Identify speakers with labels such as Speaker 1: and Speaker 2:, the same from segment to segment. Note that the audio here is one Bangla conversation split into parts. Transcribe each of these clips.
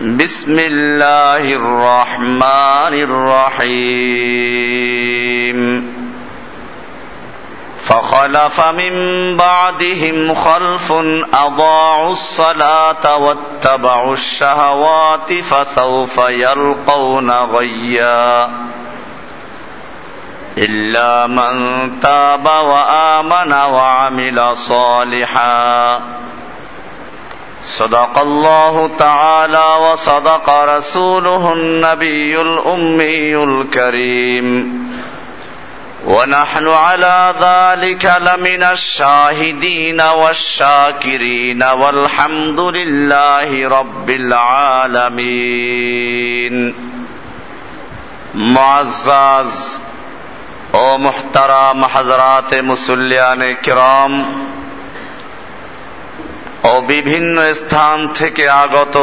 Speaker 1: بسم الله الرحمن الرحيم فخلف من بعدهم خلف اضاعوا الصلاه واتبعوا الشهوات فسوف يلقون غيا. الا من تاب وامن وعمل صالحا. صدق الله تعالى وصدق رسوله النبي الأمي الكريم. ونحن على ذلك لمن الشاهدين والشاكرين والحمد لله رب العالمين. معزز ومحترم حضرات مسلیان كرام ও বিভিন্ন স্থান থেকে আগত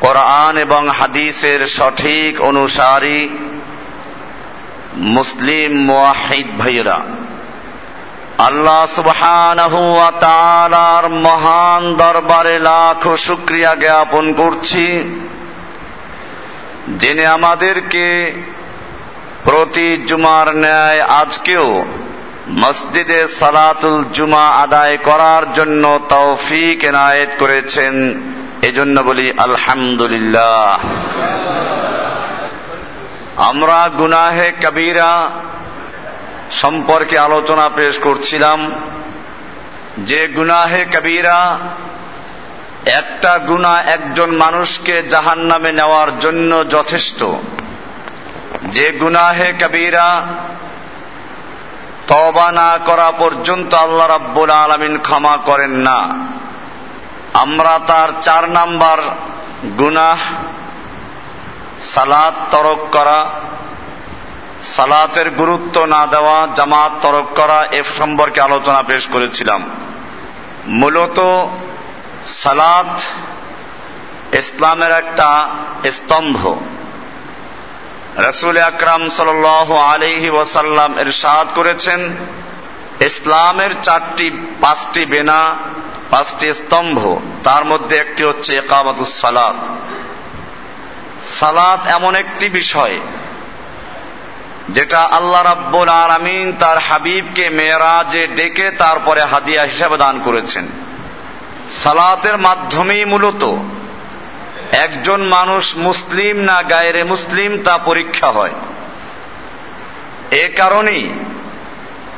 Speaker 1: কোরআন এবং হাদিসের সঠিক অনুসারী মুসলিম মুয়াহিদ ভাইয়েরা। আল্লাহ সুবহানাহু মহান দরবারে লাখো শুকরিয়া জ্ঞাপন করছি। যিনি আমাদেরকে প্রতি জুমার ন্যায় আজকেও মসজিদে সালাতুল জুমা আদায় করার জন্য তৌফিক এনায়েত করেছেন। এজন্য বলি আলহামদুলিল্লাহ। আমরা গুনাহে কবিরা সম্পর্কে আলোচনা পেশ করছিলাম। যে গুনাহে কবিরা একটা গুণা একজন মানুষকে জাহান নামে নেওয়ার জন্য যথেষ্ট। যে গুনাহে কবিরা তবা না করা পর্যন্ত আল্লাহ রাব্বুল আলমিন ক্ষমা করেন না। আমরা তার চার নাম্বার গুনাহ সালাদ তরক করা, সালাতের গুরুত্ব না দেওয়া, জামাত তরক করা এ সম্পর্কে আলোচনা পেশ করেছিলাম। মূলত সালাত ইসলামের একটা স্তম্ভ। রসুল আকরাম সাল আলিহি ওয়াসাল্লাম এরশাদ করেছেন, ইসলামের চারটি, পাঁচটি বেনা, পাঁচটি স্তম্ভ, তার মধ্যে একটি হচ্ছে একামতুস সালাত। সালাত এমন একটি বিষয় যেটা আল্লাহ রাব্বুল আলামিন তার হাবিবকে মেয়েরাজে ডেকে তারপরে হাদিয়া হিসাবে দান করেছেন। সালাতের মাধ্যমেই মূলত একজন মানুষ মুসলিম না গায়েরে মুসলিম তা পরীক্ষা হয়। এ কারণেই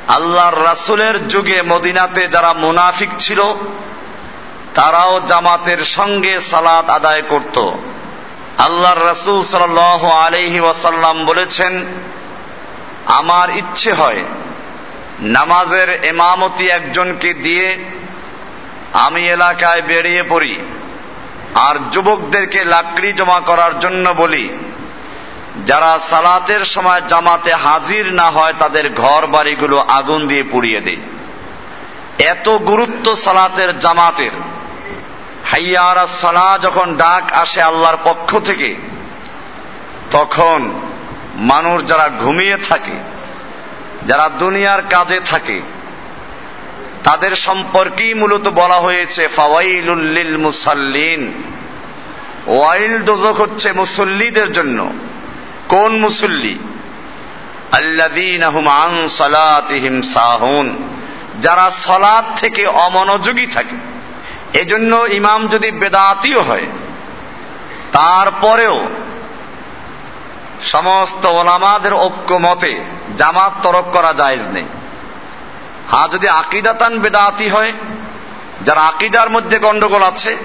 Speaker 1: আল্লাহর রাসুলের যুগে মদিনাতে যারা মুনাফিক ছিল, তারাও জামাতের সঙ্গে সালাত আদায় করত। আল্লাহর রাসুল সাল আলহি ওয়াসাল্লাম বলেছেন, আমার ইচ্ছে হয় নামাজের এমামতি একজনকে দিয়ে আমি এলাকায় বেরিয়ে পড়ি। আর যুবকদেরকে লাকড়ি জমা করার জন্য বলি, যারা সালাতের সময় জামাতে হাজির না হয়, তাদের ঘর বাড়িগুলো আগুন দিয়ে পুড়িয়ে দেয়। এত গুরুত্ব সালাতের জামাতের। হাইয়ারা সালা যখন ডাক আসে আল্লাহর পক্ষ থেকে, তখন মানুষ যারা ঘুমিয়ে থাকে, যারা দুনিয়ার কাজে থাকে তাদের সম্পর্কেই মূলত বলা হয়েছে ফাওয়াইলুল্লিল মুসাল্লিন। ওয়াইল দোজক হচ্ছে মুসল্লিদের জন্য। কোন মুসল্লি? আন সালাতিহিম সাহুন। যারা সলাদ থেকে অমনোযোগী থাকে। এজন্য ইমাম যদি বেদাতিও হয়, তারপরেও সমস্ত ওলামাদের ঐক্য মতে জামাত তরক করা জায়েজ নেই। হ্যাঁ যদি আকিদাতান বেদাতি হয়, যারা আকিদার মধ্যে গন্ডগোল আছে,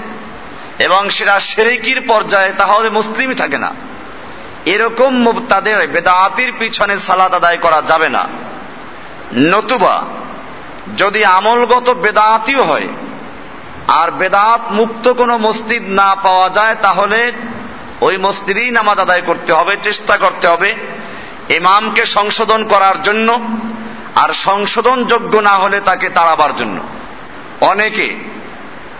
Speaker 1: এবং সেটা সেরেকির পর্যায়ে, তাহলে মুসলিমই থাকে না। এরকম তাদের বেদাতির পিছনে সালাত আদায় করা যাবে না। নতুবা, যদি আমলগত বেদাতিও হয়, আর বেদাত মুক্ত কোনো মসজিদ না পাওয়া যায়, তাহলে ওই মসজিদেই নামাজ আদায় করতে হবে, চেষ্টা করতে হবে, ইমামকে সংশোধন করার জন্য। আর সংশোধন যোগ্য না হলে তাকে তাড়াবার জন্য। অনেকে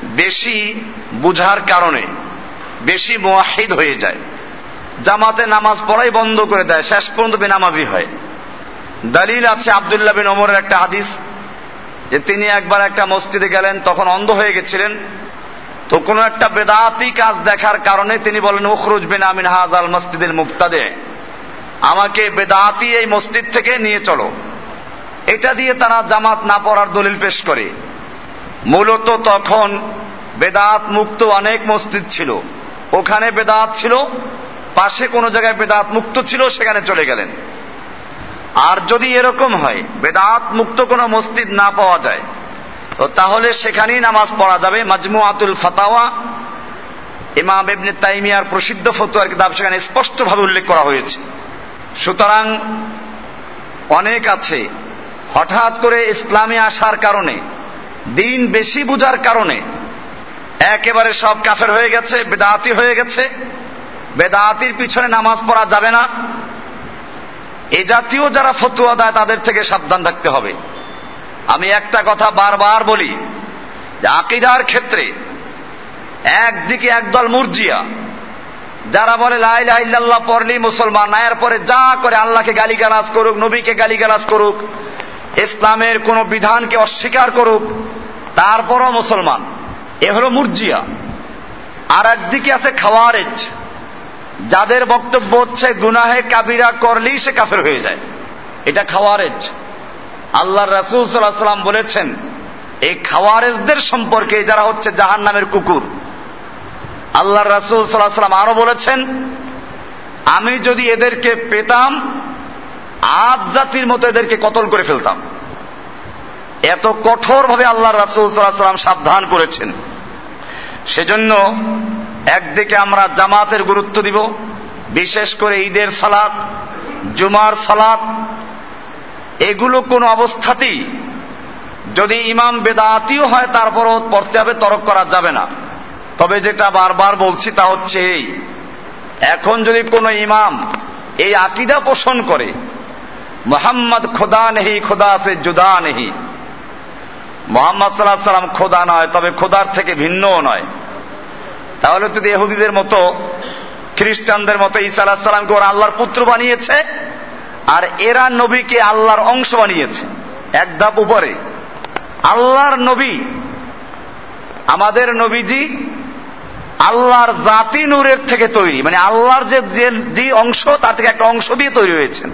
Speaker 1: বেশি বুঝার কারণে বেশি মোয়াহিদ হয়ে যায়। জামাতে নামাজ পড়াই বন্ধ করে দেয়, শেষ পর্যন্ত বেনামাজি হয়। দলিল আছে আবদুল্লাহ বিন ওমরের একটা হাদিস যে তিনি একবার একটা মসজিদে গেলেন, তখন অন্ধ হয়ে গেছিলেন। তো কোনো একটা বেদাতি কাজ দেখার কারণে তিনি বলেন, উখরুজ বিন আমিন হাজ আল মসজিদের মুক্তাদে আমাকে বেদাতি এই মসজিদ থেকে নিয়ে চলো। এটা দিয়ে তারা জামাত না পড়ার দলিল পেশ করে। মূলত তখন বেদাত মুক্ত অনেক মসজিদ ছিল। ওখানে বেদাত ছিল, পাশে কোনো জায়গায় বেদাত মুক্ত ছিল, সেখানে চলে গেলেন। আর যদি এরকম হয়, বেদাত মুক্ত কোনো মসজিদ না পাওয়া যায়, তো তাহলে সেখানেই নামাজ পড়া যাবে। মাজমু আতুল ফাতাওয়া, ইমাম ইবনে তাইমিয়ার প্রসিদ্ধ ফতুয়ার কিতাব সেখানে স্পষ্টভাবে উল্লেখ করা হয়েছে। সুতরাং অনেক আছে হঠাৎ করে ইসলামে আসার কারণে, দিন বেশি বুঝার কারণে, একেবারে সব কাফের হয়ে গেছে, বেদাতি হয়ে গেছে। বেদাতির পিছনে নামাজ পড়া যাবে না। এ জাতীয় যারা ফতুয়া দেয়, তাদের থেকে সাবধান থাকতে হবে। আমি একটা কথা বারবার বলি, যে আকিদার ক্ষেত্রে একদিকে একদল মুরজিয়া, যারা বলে লাই লাইল্লাহ পড়লি মুসলমান, না পরে যা করে আল্লাহকে গালিগালাজ করুক, নবীকে গালিগালাজ করুক ইসলামের কোন বিধানকে অস্বীকার করুক, তারপরও মুসলমান। এ হলো মুরজিয়া। আর একদিকে আছে খাওয়ারেজ। যাদের বক্তব্য হচ্ছে, গুনাহে কাবিরা করলেই সে কাফের হয়ে যায়। এটা খাওয়ারেজ। আল্লাহ রাসুল সাল্লাম বলেছেন, এই খাওয়ারেজদের সম্পর্কে যারা হচ্ছে জাহান নামের কুকুর। আল্লাহ রাসুল সাল্লাহ সাল্লাম আরও বলেছেন, আমি যদি এদেরকে পেতাম আজ জাতির মতো এদেরকে কতল করে ফেলতাম। এত কঠোরভাবে আল্লাহ রাসুল সাল্লাহ সাল্লাম সাবধান করেছেন। সেজন্য একদিকে আমরা জামাতের গুরুত্ব দিব, বিশেষ করে ঈদের সালাত, জুমার সালাত। এগুলো কোনো অবস্থাতেই যদি ইমাম বেদাতিও হয়, তারপরও পড়তে হবে, তরক করা যাবে না। তবে যেটা বারবার বলছি তা হচ্ছে এই। এখন যদি কোনো ইমাম এই আকিদা পোষণ করে মোহাম্মদ খোদা নেহি, খোদা সে জুদা নেহি। মোহাম্মদ সাল্লাহ সাল্লাম খোদা নয়, তবে খোদার থেকে ভিন্নও নয়। তাহলে যদি এহুদিদের মতো, খ্রিস্টানদের মতো ঈসা আলাহ সাল্লামকে ওরা আল্লাহর পুত্র বানিয়েছে, আর এরা নবীকে আল্লাহর অংশ বানিয়েছে, এক ধাপ উপরে। আল্লাহর নবী, আমাদের নবীজি আল্লাহর জাতি নূরের থেকে তৈরি মানে আল্লাহর যে যে অংশ, তার থেকে একটা অংশ দিয়ে তৈরি হয়েছেন।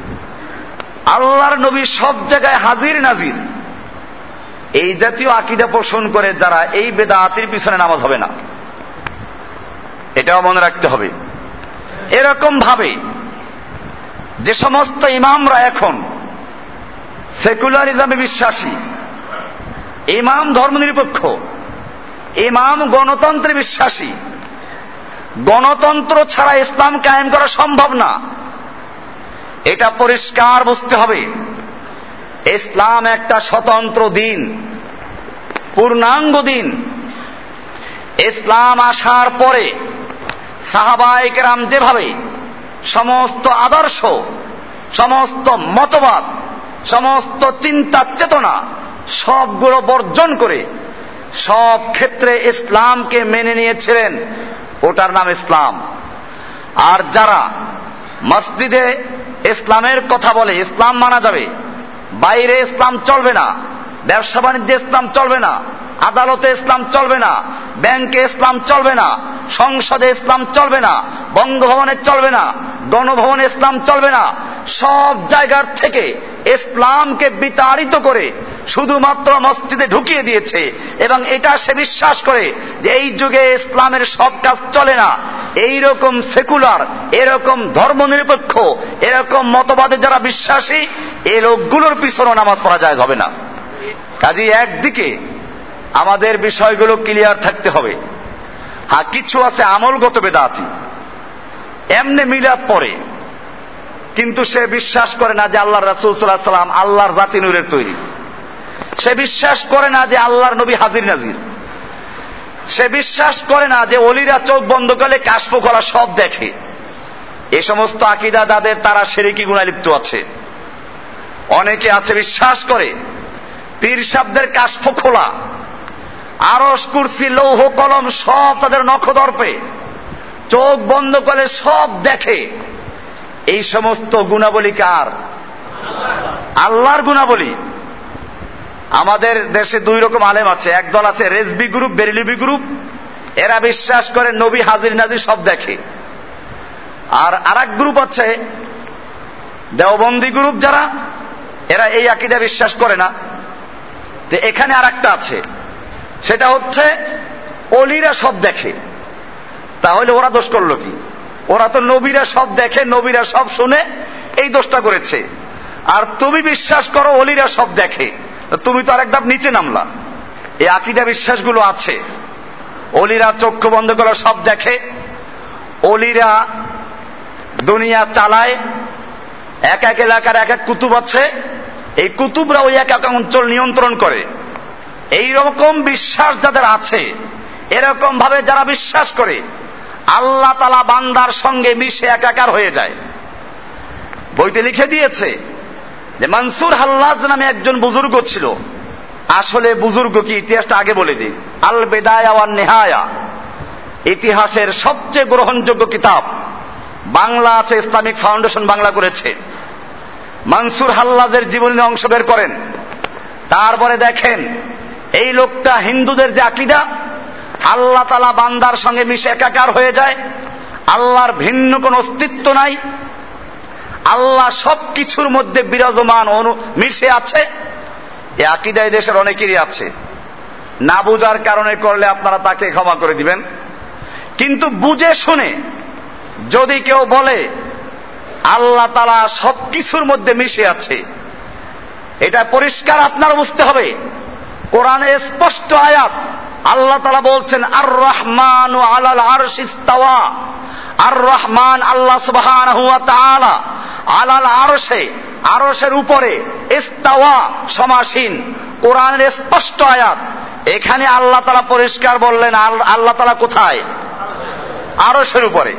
Speaker 1: আল্লাহর নবী সব জায়গায় হাজির নাজির। এই জাতীয় আকিদা পোষণ করে যারা এই বেদা বেদাতির পিছনে নামাজ হবে না। এটাও মনে রাখতে হবে। এরকম ভাবে যে সমস্ত ইমামরা এখন সেকুলারিজমে বিশ্বাসী, ইমাম ধর্মনিরপেক্ষ, ইমাম গণতন্ত্রে বিশ্বাসী, গণতন্ত্র ছাড়া ইসলাম কায়েম করা সম্ভব না। এটা পরিষ্কার বুঝতে হবে। ইসলাম একটা স্বতন্ত্র দিন, পূর্ণাঙ্গ দিন। ইসলাম আসার পরে সাহাবাইকেরাম যেভাবে সমস্ত আদর্শ, সমস্ত মতবাদ, সমস্ত চিন্তা চেতনা সবগুলো বর্জন করে সব ক্ষেত্রে ইসলামকে মেনে নিয়েছিলেন, ওটার নাম ইসলাম। আর যারা মসজিদে ইসলামের কথা বলে, ইসলাম মানা যাবে। বাইরে ইসলাম চলবে না, ব্যবসা বাণিজ্যে ইসলাম চলবে না, আদালতে ইসলাম চলবে না, ব্যাংকে ইসলাম চলবে না, সংসদে ইসলাম চলবে না, বঙ্গভবনে চলবে না, গণভবনে ইসলাম চলবে না। সব জায়গার থেকে ইসলামকে বিতাড়িত করে শুধুমাত্র মসজিদে ঢুকিয়ে দিয়েছে। এবং এটা সে বিশ্বাস করে যে এই যুগে ইসলামের সব কাজ চলে না। এই রকম সেকুলার, এরকম ধর্মনিরপেক্ষ, এরকম মতবাদে যারা বিশ্বাসী এই লোকগুলোর পিছনে নামাজ পড়া যায় হবে না। কাজে একদিকে আমাদের বিষয়গুলো ক্লিয়ার থাকতে হবে। হ্যাঁ কিছু আছে আমলগত বেদাতি। এমনি মিলাদ পরে কিন্তু সে বিশ্বাস করে না যে আল্লাহ রাসুল সাল্লাহ সাল্লাম আল্লাহর জাতি নূরের তৈরি। সে বিশ্বাস করে না যে আল্লাহর নবী হাজির নাজির। সে বিশ্বাস করে না যে অলিরা চোখ বন্ধ করলে কাশপ করা সব দেখে। এ সমস্ত আকিদা দাদের তারা সেরেকি গুণালিপ্ত আছে। অনেকে আছে বিশ্বাস করে, পীর সাবদের কাশফ খোলা আরস কুরসি, লৌহ কলম সব তাদের নখদর্পে, চোখ বন্ধ করে সব দেখে। এই সমস্ত গুণাবলী কার? আল্লাহর গুণাবলী। আমাদের দেশে দুই রকম আলেম আছে। একদল আছে রেজবি গ্রুপ, বেরিলিবি গ্রুপ। এরা বিশ্বাস করে নবী হাজির নাজির সব দেখে। আর আর গ্রুপ আছে দেওবন্দি গ্রুপ যারা, এরা এই আকিদা বিশ্বাস করে না। যে এখানে আর একটা আছে। সেটা হচ্ছে অলিরা সব দেখে। তাহলে ওরা দোষ করল কি? ওরা তো নবীরা সব দেখে, নবীরা সব শুনে এই দোষটা করেছে। আর তুমি বিশ্বাস করো অলিরা সব দেখে। তুমি তো আর একদম নিচে নামলা। এই আকিদা বিশ্বাসগুলো আছে। অলিরা চক্ষু বন্ধ করে সব দেখে। অলিরা দুনিয়া চালায়। এক এক এলাকার এক এক কুতুব আছে। এই কুতুবরা ওই এক এক অঞ্চল নিয়ন্ত্রণ করে। এই রকম বিশ্বাস যাদের আছে এরকম ভাবে যারা বিশ্বাস করে, আল্লাহ তালা বান্দার সঙ্গে মিশে একাকার হয়ে যায়। বইতে লিখে দিয়েছে যে মনসুর হাল্লাজ নামে একজন বুজুর্গ ছিল। আসলে বুজুর্গ কি? ইতিহাসটা আগে বলে দিই। আল বেদায়া নেহায়া ইতিহাসের সবচেয়ে গ্রহণযোগ্য কিতাব। বাংলা আছে, ইসলামিক ফাউন্ডেশন বাংলা করেছে। মানসুর হাল্লাজের জীবনী অংশ বের করেন। তারপরে দেখেন, এই লোকটা হিন্দুদের যে আকিদা, আল্লাহ তালা বান্দার সঙ্গে মিশে একাকার হয়ে যায়। আল্লাহর ভিন্ন কোন অস্তিত্ব নাই। আল্লাহ সব কিছুর মধ্যে বিরাজমান অনু মিশে আছে। এ আকিদা দেশের অনেকেরই আছে। না বুঝার কারণে করলে আপনারা তাকে ক্ষমা করে দিবেন। কিন্তু বুঝে শুনে যদি কেউ বলে, আল্লাহ তালা সব কিছুর মধ্যে মিশে আছে, এটা পরিষ্কার আপনার বুঝতে হবে। কোরআনে স্পষ্ট আয়াত, আল্লাহ তালা বলছেন আর রহমান আরশিস্তাওয়া আর রহমান আল্লাহ সুবহান আলাল আরশে, আরশের উপরে, ইস্তাওয়া, সমাসীন। কোরআনের স্পষ্ট আয়াত। এখানে আল্লাহ তালা পরিষ্কার বললেন আল্লাহ তালা কোথায়? আরশের উপরে।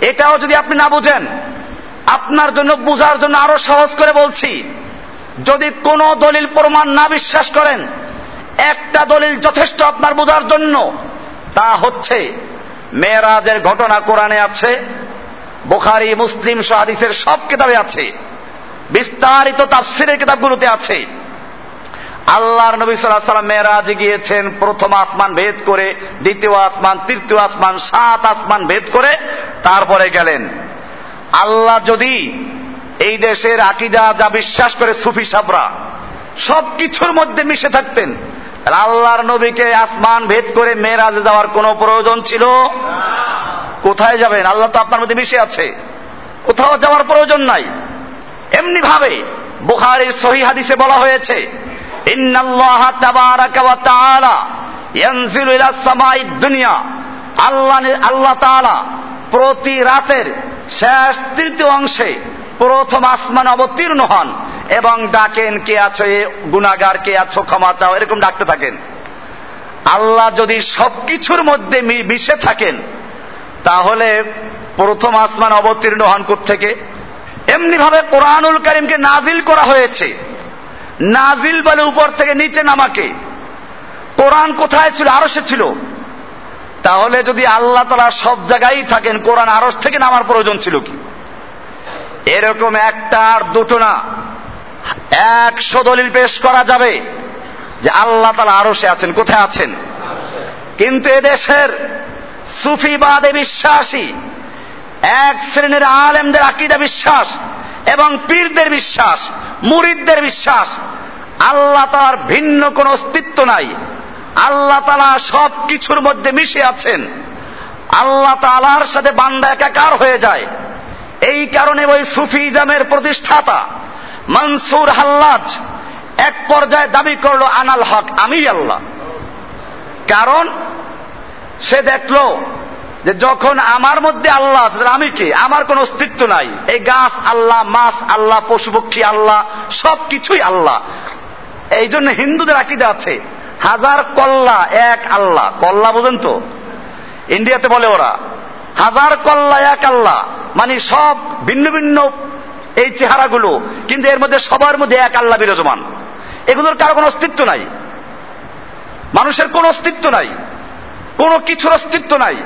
Speaker 1: এটাও যদি আপনি না বুঝেন, আপনার জন্য, বুঝার জন্য আরও সহজ করে বলছি। যদি কোন দলিল প্রমাণ না বিশ্বাস করেন, একটা দলিল যথেষ্ট আপনার বোঝার জন্য, তা হচ্ছে, মেয়েরাজের ঘটনা কোরআনে আছে বোখারি, মুসলিম সাহাদিসের সব কিতাবে আছে। বিস্তারিত তাফসিরের কিতাবগুলোতে আছে। আল্লাহর নবী সাল্লাহ সাল্লাম মেয়েরাজ গিয়েছেন, প্রথম আসমান ভেদ করে, দ্বিতীয় আসমান, তৃতীয় আসমান, সাত আসমান ভেদ করে তারপরে গেলেন। আল্লাহ যদি এই দেশের আকিদা যা বিশ্বাস করে সুফি সাবরা সব কিছুর মধ্যে মিশে থাকতেন আল্লাহর নবীকে আসমান ভেদ করে মেয়েরাজে যাওয়ার কোনো প্রয়োজন ছিল? কোথায় যাবেন? আল্লাহ তো আপনার মধ্যে মিশে আছে। কোথাও যাওয়ার প্রয়োজন নাই। এমনি ভাবে বুখারির সহি হাদিসে বলা হয়েছে আল্লাহ প্রতি রাতের শেষ তৃতীয় অংশে প্রথম আসমান অবতীর্ণ হন এবং ডাকেন, কে আছো এ গুনাগার কে আছো ক্ষমা চাও? এরকম ডাকতে থাকেন। আল্লাহ যদি সবকিছুর মধ্যে মিশে থাকেন তাহলে প্রথম আসমান অবতীর্ণ হন থেকে এমনি ভাবে কোরআনুল করিমকে নাজিল করা হয়েছে। নাজিল বলে উপর থেকে নিচে নামাকে। কোরআন কোথায় ছিল? আরসে ছিল। তাহলে যদি আল্লাহ তালা সব জায়গায় থাকেন, কোরআন আরস থেকে নামার প্রয়োজন ছিল কি? এরকম একটা আর দুটো না। একশো দলিল পেশ করা যাবে যে আল্লাহ তালা আরও সে আছেন, কোথায় আছেন? কিন্তু এদেশের সুফিবাদে বিশ্বাসী, এক শ্রেণির আলেমদের আকিদা বিশ্বাস এবং পীরদের বিশ্বাস, মুরিদদের বিশ্বাস। আল্লাহ তালার ভিন্ন কোন অস্তিত্ব নাই। আল্লাহ তালা সব কিছুর মধ্যে মিশে আছেন। আল্লাহ তালার সাথে বান্দা একাকার হয়ে যায়। এই কারণে ওই সুফিজামের প্রতিষ্ঠাতা মনসুর হাল্লাজ এক পর্যায়ে দাবি করল, আনাল হক আমি আল্লাহ। কারণ সে দেখল যে যখন আমার মধ্যে আল্লাহ আছে আমি কে? আমার কোন অস্তিত্ব নাই। এই গাছ আল্লাহ, মাছ আল্লাহ পশু পক্ষী আল্লাহ সব কিছুই আল্লাহ। এই জন্য হিন্দুদের আকিদা আছে, হাজার কল্লা এক আল্লাহ। কল্লা বোঝেন তো? ইন্ডিয়াতে বলে ওরা, হাজার কল্লা এক আল্লাহ। মানে সব ভিন্ন ভিন্ন এই চেহারাগুলো, কিন্তু এর মধ্যে সবার মধ্যে এক আল্লাহ বিরাজমান। এগুলোর কারও কোনো অস্তিত্ব নাই। মানুষের কোনো অস্তিত্ব নাই। কোনো কিছুর অস্তিত্ব নাই।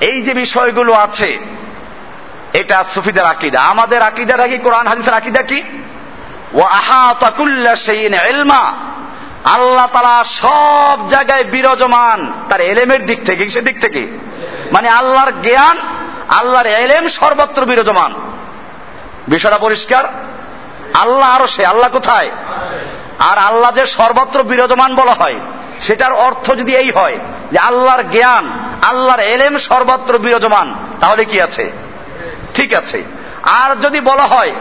Speaker 1: এই যে বিষয়গুলো আছে, এটা সুফিদের আকিদা। আমাদের আকিদাটা কি কোরআন, হাদিসের আকিদা কি? ও আহাতাকুল্লা সেইন এলমা আল্লাহ তালা সব জায়গায় বিরাজমান, তার এলেমের দিক থেকে, সে দিক থেকে। মানে আল্লাহর জ্ঞান, আল্লাহর এলেম সর্বত্র বিরাজমান। বিষয়টা পরিষ্কার? আল্লাহ আরও সে, আল্লাহ কোথায়? আর আল্লাহ যে সর্বত্র বিরাজমান বলা হয়, সেটার অর্থ যদি এই হয় যে আল্লাহর জ্ঞান, আল্লাহর এলেম সর্বত্র বিরাজমান, তাহলে কি আছে? ঠিক আছে। আর যদি বলা হয়,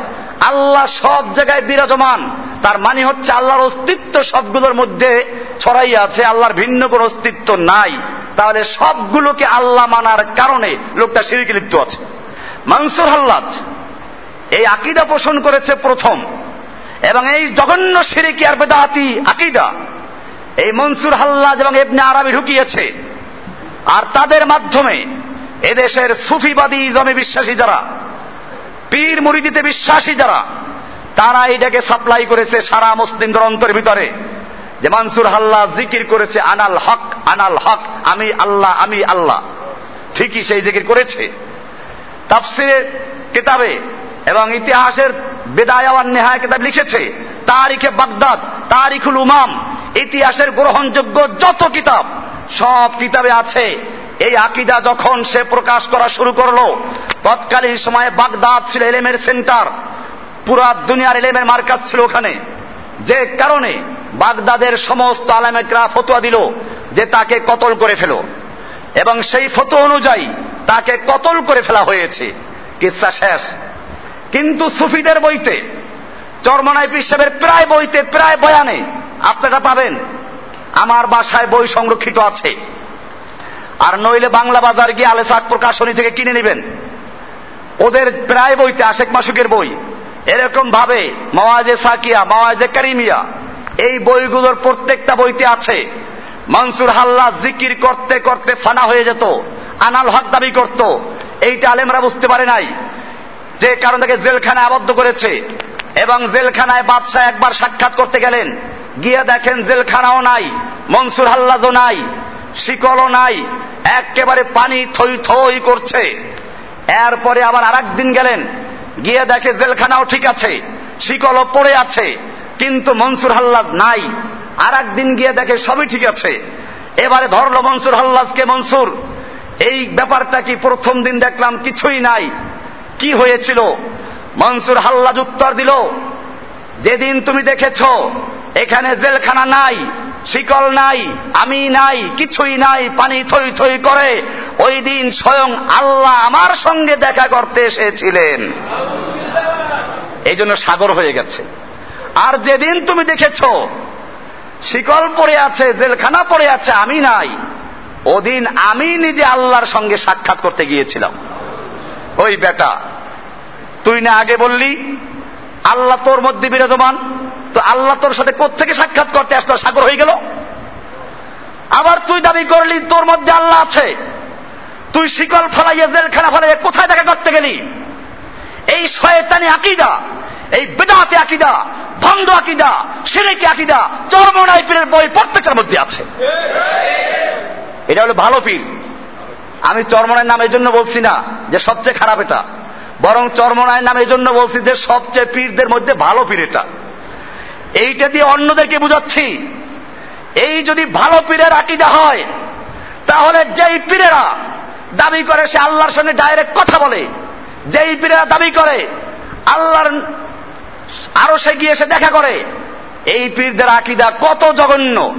Speaker 1: আল্লাহ সব জায়গায় বিরাজমান, তার মানে হচ্ছে আল্লাহর অস্তিত্ব সবগুলোর মধ্যে ছড়াই আছে, আল্লাহর ভিন্ন কোন অস্তিত্ব নাই। তাহলে সবগুলোকে আল্লাহ মানার কারণে লোকটা সিরিকে লিপ্ত আছে। মানসুর হাল্লাদ, এই আকিদা পোষণ করেছে প্রথম, এবং এই জঘন্য সিরিকি আর বেদাহাতি আকিদা এই মনসুর হাল্লাজ এবং এবনে আরবি ঢুকিয়েছে। আর তাদের মাধ্যমে এদেশের সুফিবাদী জমে বিশ্বাসী যারা, পীর মুরিদিতে বিশ্বাসী যারা, তারা এটাকে সাপ্লাই করেছে সারা মুসলিমদের অন্তরের ভিতরে যে মানসুর হাল্লা জিকির করেছে, আনাল হক আনাল হক, আমি আল্লাহ আমি আল্লাহ। ঠিকই সেই জিকির করেছে। তাফসিরের কিতাবে এবং ইতিহাসের বেদায়াওয়ান নেহায় কিতাব লিখেছে, তারিখে বাগদাদ, তারিখুল উমাম ইতিহাসের গ্রহণযোগ্য যত কিতাব, সব কিতাবে আছে। এই আকিদা যখন সে প্রকাশ করা শুরু করল, তৎকালীন সময়ে বাগদাদ ছিল এলেমের সেন্টার। পুরা দুনিয়ার এলেমের মার্কাজ ছিল ওখানে। যে কারণে বাগদাদের সমস্ত আলামেকরা ফতোয়া দিল যে তাকে কতল করে ফেলো। এবং সেই ফটো অনুযায়ী তাকে কতল করে ফেলা হয়েছে। কিসা শেষ। কিন্তু সুফিদের বইতে চরমনাই সাহেবের প্রায় বইতে, প্রায় বয়ানে আপনারা পাবেন। আমার বাসায় বই সংরক্ষিত আছে। আর নইলে বাংলা বাজার গিয়ে আলেসাক প্রকাশনী থেকে কিনে নেবেন। ওদের প্রায় বইতে আশেক মাসুকের বই। এরকম ভাবে মাওয়াজে সাকিয়া, মাওয়াজে কারিমিয়া, এই বইগুলোর প্রত্যেকটা বইতে আছে। মনসুর হাল্লা জিকির করতে করতে ফানা হয়ে যেত, আনাল হক দাবি করত। এইটা আলেমরা বুঝতে পারে নাই। যে কারণ তাকে জেলখানায় আবদ্ধ করেছে এবং জেলখানায় বাদশাহ একবার সাক্ষাৎ করতে গেলেন। গিয়ে দেখেন জেলখানাও নাই, মনসুর হাল্লাজও নাই, শিকলও নাই, একেবারে পানি থই থই করছে। এরপরে আবার আর দিন গেলেন, গিয়ে দেখে জেলখানাও ঠিক আছে, শিকলও পড়ে আছে, কিন্তু মনসুর হাল্লাজ নাই। আর দিন গিয়ে দেখে সবই ঠিক আছে। এবারে ধরলো মনসুর হাল্লাজকে, মনসুর, এই ব্যাপারটা কি প্রথম দিন দেখলাম কিছুই নাই, কি হয়েছিল? মনসুর হাল্লাজ উত্তর দিল, যেদিন তুমি দেখেছ এখানে জেলখানা নাই, শিকল নাই, আমি নাই, কিছুই নাই, পানি থই থই করে। ওই দিন স্বয়ং আল্লাহ আমার সঙ্গে দেখা করতে এসেছিলেন। এই জন্য সাগর হয়ে গেছে। আর যেদিন তুমি দেখেছ, শিকল পড়ে আছে, জেলখানা পড়ে আছে, আমি নাই, ওদিন আমি নিজে আল্লাহর সঙ্গে সাক্ষাৎ করতে গিয়েছিলাম। ওই বেটা, তুই না আগে বললি, আল্লাহ তোর মধ্যে বিরাজমান তো আল্লাহ তোর সাথে কোথেকে সাক্ষাৎ করতে আসতো সাগর হয়ে গেল। আবার তুই দাবি করলি, তোর মধ্যে আল্লাহ আছে। তুই শিকল ফেলাইয়া, জেলখানা ফেলাইয়া কোথায় দেখা করতে গেলি? এই শয়তানি আকিদা, এই বেদাতে আকিদা ভন্ড আকিদা, সিরেকি আকিদা চরমনাই পীরের বই প্রত্যেকটার মধ্যে আছে। এটা হলো ভালো পীর আমি চরমনের নাম এই জন্য বলছি না যে সবচেয়ে খারাপ এটা। বরং চর্মনায় নাম এই জন্য বলছি যে সবচেয়ে পীরদের মধ্যে ভালো পীর এটা। এইটা দিয়ে অন্যদেরকে বুঝাচ্ছি। এই যদি ভালো পীরের আকিদা হয়, তাহলে যেই পীরেরা দাবি করে সে আল্লাহর সঙ্গে ডাইরেক্ট কথা বলে, যেই পীরেরা দাবি করে আল্লাহর আরও সে গিয়ে সে দেখা করে, এই পীরদের আকিদা কত জঘন্য।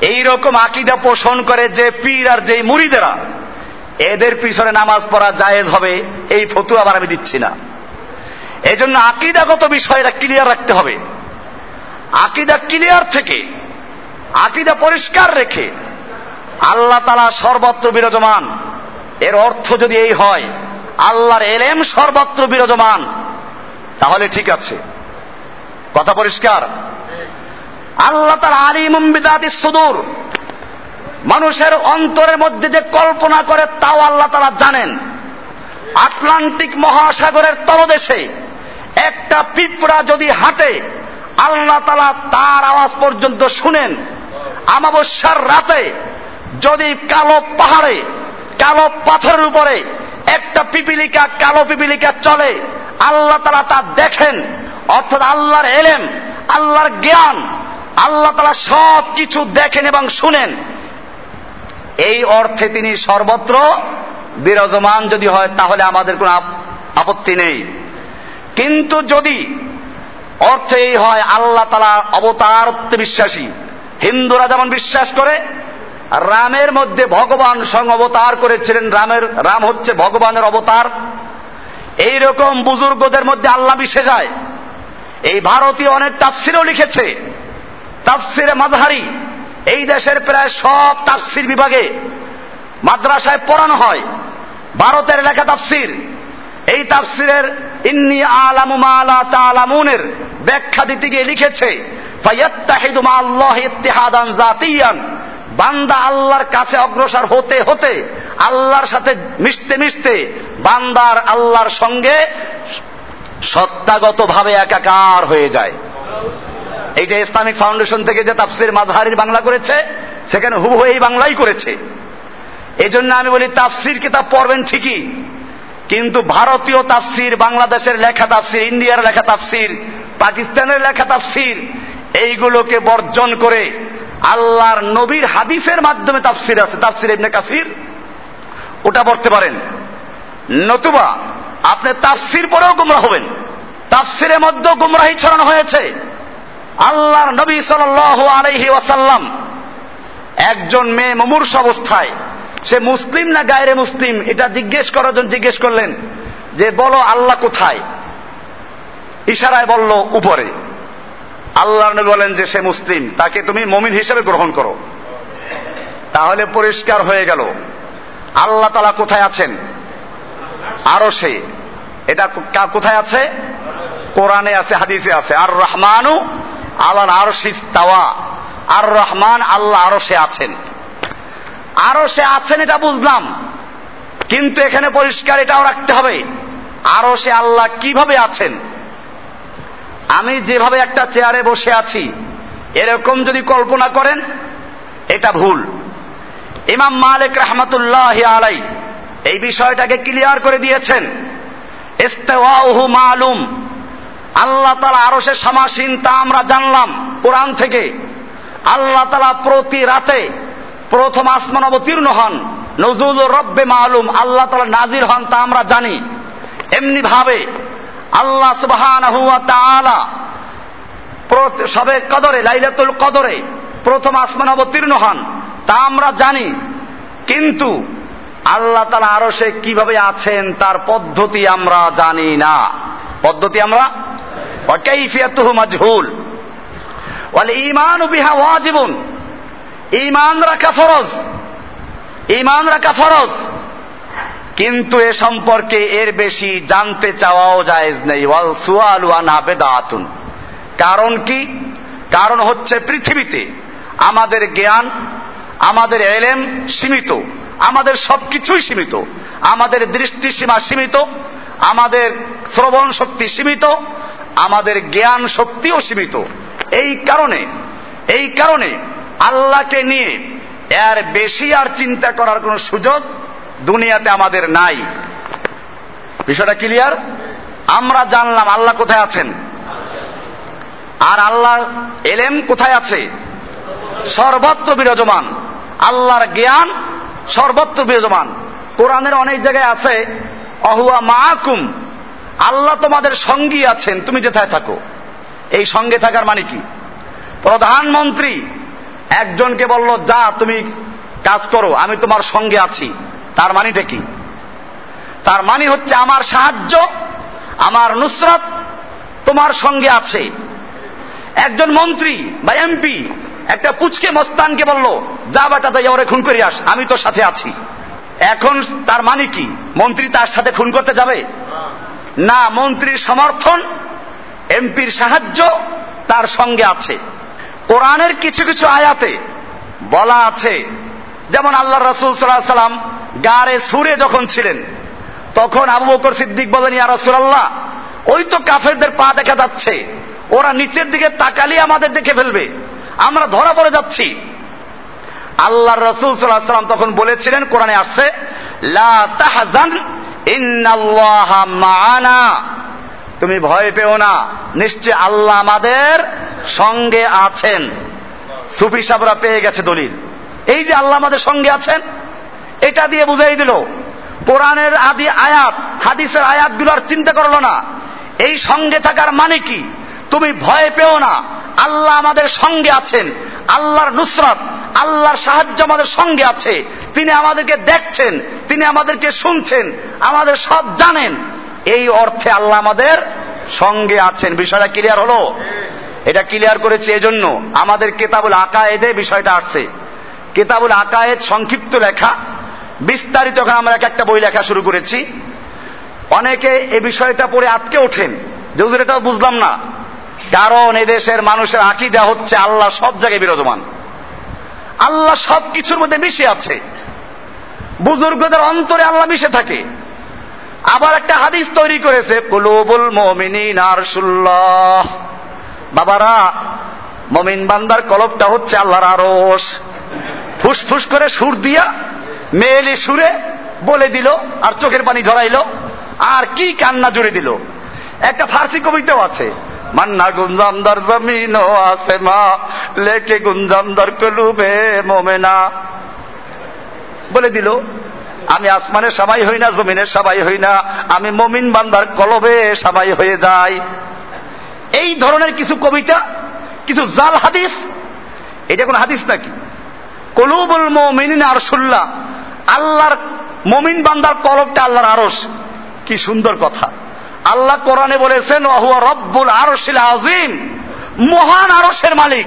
Speaker 1: এই রকম আকিদা পোষণ করে যে পীর আর যেই মুড়িদেরা, এদের পিছনে নামাজ পড়া জায়েজ হবে, এই ফতু আবার আমি দিচ্ছি না। এই জন্য আকিদাগত বিষয়টা ক্লিয়ার রাখতে হবে। আকিদা ক্লিয়ার থেকে, আকিদা পরিষ্কার রেখে আল্লাহ তালা সর্বত্র বিরাজমান। এর অর্থ যদি এই হয়, আল্লাহর এলেম সর্বত্র বিরাজমান। তাহলে ঠিক আছে। কথা পরিষ্কার? আল্লাহ তার আলিম বিদাতি সুদূর। মানুষের অন্তরের মধ্যে যে কল্পনা করে তাও আল্লাহ তারা জানেন। আটলান্টিক মহাসাগরের তলদেশে একটা পিঁপড়া যদি হাঁটে আল্লাহ তালা তার আওয়াজ পর্যন্ত শুনেন। আমাবস্যার রাতে যদি কালো পাহাড়ে, কালো পাথরের উপরে একটা পিপিলিকা, কালো পিপিলিকা চলে, আল্লাহ তালা তা দেখেন। অর্থাৎ আল্লাহর এলেম, আল্লাহর জ্ঞান, আল্লাহ তালা সব কিছু দেখেন এবং শুনেন। এই অর্থে তিনি সর্বত্র বিরাজমান যদি হয়, তাহলে আমাদের কোনো আপত্তি নেই। কিন্তু যদি অর্থে এই হয় আল্লাহ তালা অবতারত্বে বিশ্বাসী হিন্দুরা যেমন বিশ্বাস করে, রামের মধ্যে ভগবান সঙ্গ অবতার করেছিলেন। রামের, রাম হচ্ছে ভগবানের অবতার। এই রকম বুজুর্গদের মধ্যে আল্লাহ মিশে যায় এই ভারতীয় অনেক তাফসিরও লিখেছে, তাফসিরে মাঝহারি, এই দেশের প্রায় সব তাফসির বিভাগে মাদ্রাসায় পড়ানো হয়। ভারতের লেখা তাফসির। এই তাফসিরের ইন্নি আলামু মালা তালামুনের ব্যাখ্যা দিতে গিয়ে লিখেছে আল্লাহ বান্দা আল্লাহর কাছে অগ্রসর হতে হতে আল্লাহর সাথে মিশতে মিশতে বান্দার আল্লাহর সঙ্গে সত্তাগত ভাবে একাকার হয়ে যায়। এইটা ইসলামিক ফাউন্ডেশন থেকে যে তাফসির মাঝহারির বাংলা করেছে, সেখানে হুবহু এই বাংলাই করেছে। এই জন্য আমি বলি তাফসির কিতাব পড়বেন ঠিকই কিন্তু ভারতীয় তাফসির, বাংলাদেশের লেখা তাফসির, ইন্ডিয়ার লেখা তাফসির, পাকিস্তানের লেখা তাফসির, এইগুলোকে বর্জন করে আল্লাহর নবীর হাদিসের মাধ্যমে তাফসির আছে। তাফসির ইবনে কাসির? ওটা পড়তে পারেন। নতুবা, আপনি তাফসির পরেও গুমরা হবেন। তাফসিরের মধ্যেও গুমরাহি ছড়ানো হয়েছে। আল্লাহর নবী সাল আলহি ওয়াসাল্লাম একজন মেয়ে মুমূর্ষ অবস্থায় সে মুসলিম না গায়রে মুসলিম? এটা জিজ্ঞেস করার জন্য জিজ্ঞেস করলেন যে, বলো আল্লাহ কোথায়? ইশারায় বলল, উপরে। আল্লাহ বলেন যে, সে মুসলিম। তাকে তুমি মমিন হিসেবে গ্রহণ করো। তাহলে পরিষ্কার হয়ে গেল। আল্লাহ তালা কোথায় আছেন? আরও সে। এটা কোথায় আছে? কোরআনে আছে, হাদিসে আছে। আর রহমানু আল্লাহ আরও তাওয়া আর রহমান আল্লাহ আরও সে আছেন। আরও সে আছেন এটা বুঝলাম। কিন্তু এখানে পরিষ্কার এটাও রাখতে হবে। আরও সে আল্লাহ কীভাবে আছেন? আমি যেভাবে একটা চেয়ারে বসে আছি, এরকম যদি কল্পনা করেন, এটা ভুল। ইমাম মালিক রহমতুল্লাহ আলাই এই বিষয়টাকে ক্লিয়ার করে দিয়েছেন। মালুম। আল্লাহ তালা আরও সে সমাসীন তা আমরা জানলাম কোরআন থেকে। আল্লাহ তালা প্রতি রাতে প্রথম আসমান অবতীর্ণ হন। নজুল রব্বে মালুম, আল্লাহ তালা নাজির হন তা আমরা জানি। এমনি ভাবে আল্লাহ সুবহান সবে কদরে, লাইলাতুল কদরে প্রথম আসমান অবতীর্ণ হন, তা আমরা জানি। কিন্তু আল্লাহ তালা আরও সে কীভাবে আছেন তার পদ্ধতি আমরা জানি না। পদ্ধতি আমরা? মাজহুল। ওয়ালে ইমান বিহা ওয়াজিবুন। ইমান রাখা ফরজ। ইমান রাখা ফরজ। কিন্তু এ সম্পর্কে এর বেশি জানতে চাওয়াও জায়েজ নেই। ওয়াল আবেদাতুন। কারণ কি? কারণ হচ্ছে পৃথিবীতে আমাদের জ্ঞান, আমাদের এলেম সীমিত, আমাদের সবকিছুই সীমিত, আমাদের দৃষ্টি সীমা সীমিত, আমাদের শ্রবণ শক্তি সীমিত, আমাদের জ্ঞান শক্তিও সীমিত। এই কারণে এই কারণে আল্লাহকে নিয়ে এর বেশি আর চিন্তা করার কোন সুযোগ দুনিয়াতে আমাদের নাই। বিষয়টা ক্লিয়ার? আমরা জানলাম আল্লাহ কোথায় আছেন। আর আল্লাহ এলেম কোথায় আছে? সর্বত্র বিরাজমান। আল্লাহর জ্ঞান সর্বত্র বিরাজমান। কোরআনের অনেক জায়গায় আছে, অহুয়া মাহকুম আল্লাহ তোমাদের সঙ্গী আছেন, তুমি যেথায় থাকো এই সঙ্গে থাকার মানে কি? প্রধানমন্ত্রী একজনকে বলল, যা, তুমি কাজ করো, আমি তোমার সঙ্গে আছি। তার মানিটা কি? তার মানে হচ্ছে, আমার সাহায্য, আমার নুসরত তোমার সঙ্গে আছে। একজন মন্ত্রী বা এমপি একটা পুচকে মস্তানকে বলল, যা বেটা, তাই ওরে খুন করে আস, আমি তোর সাথে আছি। এখন তার মানে কি? মন্ত্রী তার সাথে খুন করতে যাবে? না, মন্ত্রীর সমর্থন, এমপির সাহায্য তার সঙ্গে আছে। কোরআনের কিছু কিছু আয়াতে বলা আছে, যেমন আল্লাহ রসুল সাল্লাহ সাল্লাম গারে সুরে যখন ছিলেন, তখন আবু বকর সিদ্দিক বলেন, ইয়া রসুল্লাহ ওই তো কাফেরদের পা দেখা যাচ্ছে, ওরা নিচের দিকে তাকালি আমাদের দেখে ফেলবে, আমরা ধরা পড়ে যাচ্ছি। আল্লাহ রসুল সাল্লাহ সাল্লাম তখন বলেছিলেন, কোরআনে আসছে, লা তাহজান তুমি ভয় পেও না, নিশ্চয় আল্লাহ আমাদের সঙ্গে আছেন। সুফি সাবরা পেয়ে গেছে দলিল। এই যে আল্লাহ আমাদের সঙ্গে আছেন, এটা দিয়ে বুঝাই দিল, কোরআনের আদি আয়াত, হাদিসের আয়াতগুলোর চিন্তা করল না। এই সঙ্গে থাকার মানে কি? তুমি ভয় পেও না। আল্লাহ আমাদের সঙ্গে আছেন, আল্লাহর নুসরত, আল্লাহর সাহায্য আমাদের সঙ্গে আছে। তিনি আমাদেরকে দেখছেন, তিনি আমাদেরকে শুনছেন, আমাদের সব জানেন। এই অর্থে আল্লাহ আমাদের সঙ্গে আছেন। বিষয়টা ক্লিয়ার হলো? এটা ক্লিয়ার করেছে এজন্য আমাদের কেতাবুল আকায়েদে বিষয়টা আসছে। কেতাবুল আকায়েদ সংক্ষিপ্ত লেখা। বিস্তারিত আমরা এক একটা বই লেখা শুরু করেছি। অনেকে এ বিষয়টা পড়ে আটকে ওঠেন। যে এটাও বুঝলাম না। কারণ এদেশের মানুষের আকিদা হচ্ছে আল্লাহ সব জায়গায় বিরাজমান। আল্লাহ সব কিছুর মধ্যে মিশে আছে। বুজুর্গদের অন্তরে আল্লাহ মিশে থাকে। আবার একটা হাদিস তৈরি করেছে, কুলুবুল মমিনিন আরশুল্লাহ। বাবারা, মমিন বান্দার কলবটা হচ্ছে আল্লাহর আরস ফুসফুস করে সুর দিয়া মেয়েলি সুরে বলে দিল আর চোখের পানি ঝরাইল আর কি কান্না জুড়ে দিল। একটা ফার্সি কবিতাও আছে, মান্না গুঞ্জামদার জমিন আছে মা লেকে গুঞ্জামদার কলুবে মোমেনা। বলে দিল, আমি আসমানের সবাই হই না জমিনের সবাই হই না, আমি মমিন বান্দার কলবে সবাই হয়ে যাই। এই ধরনের কিছু কবিতা, কিছু জাল হাদিস, এটা কোন হাদিস নাকি? কলুবুল মমিন আরসুল্লাহ, আল্লাহর মমিন বান্দার কলবটা আল্লাহর আরস কি সুন্দর কথা। আল্লাহ কোরআনে বলেছেন রব্বুল আরশিল আজিম মহান আরসের মালিক।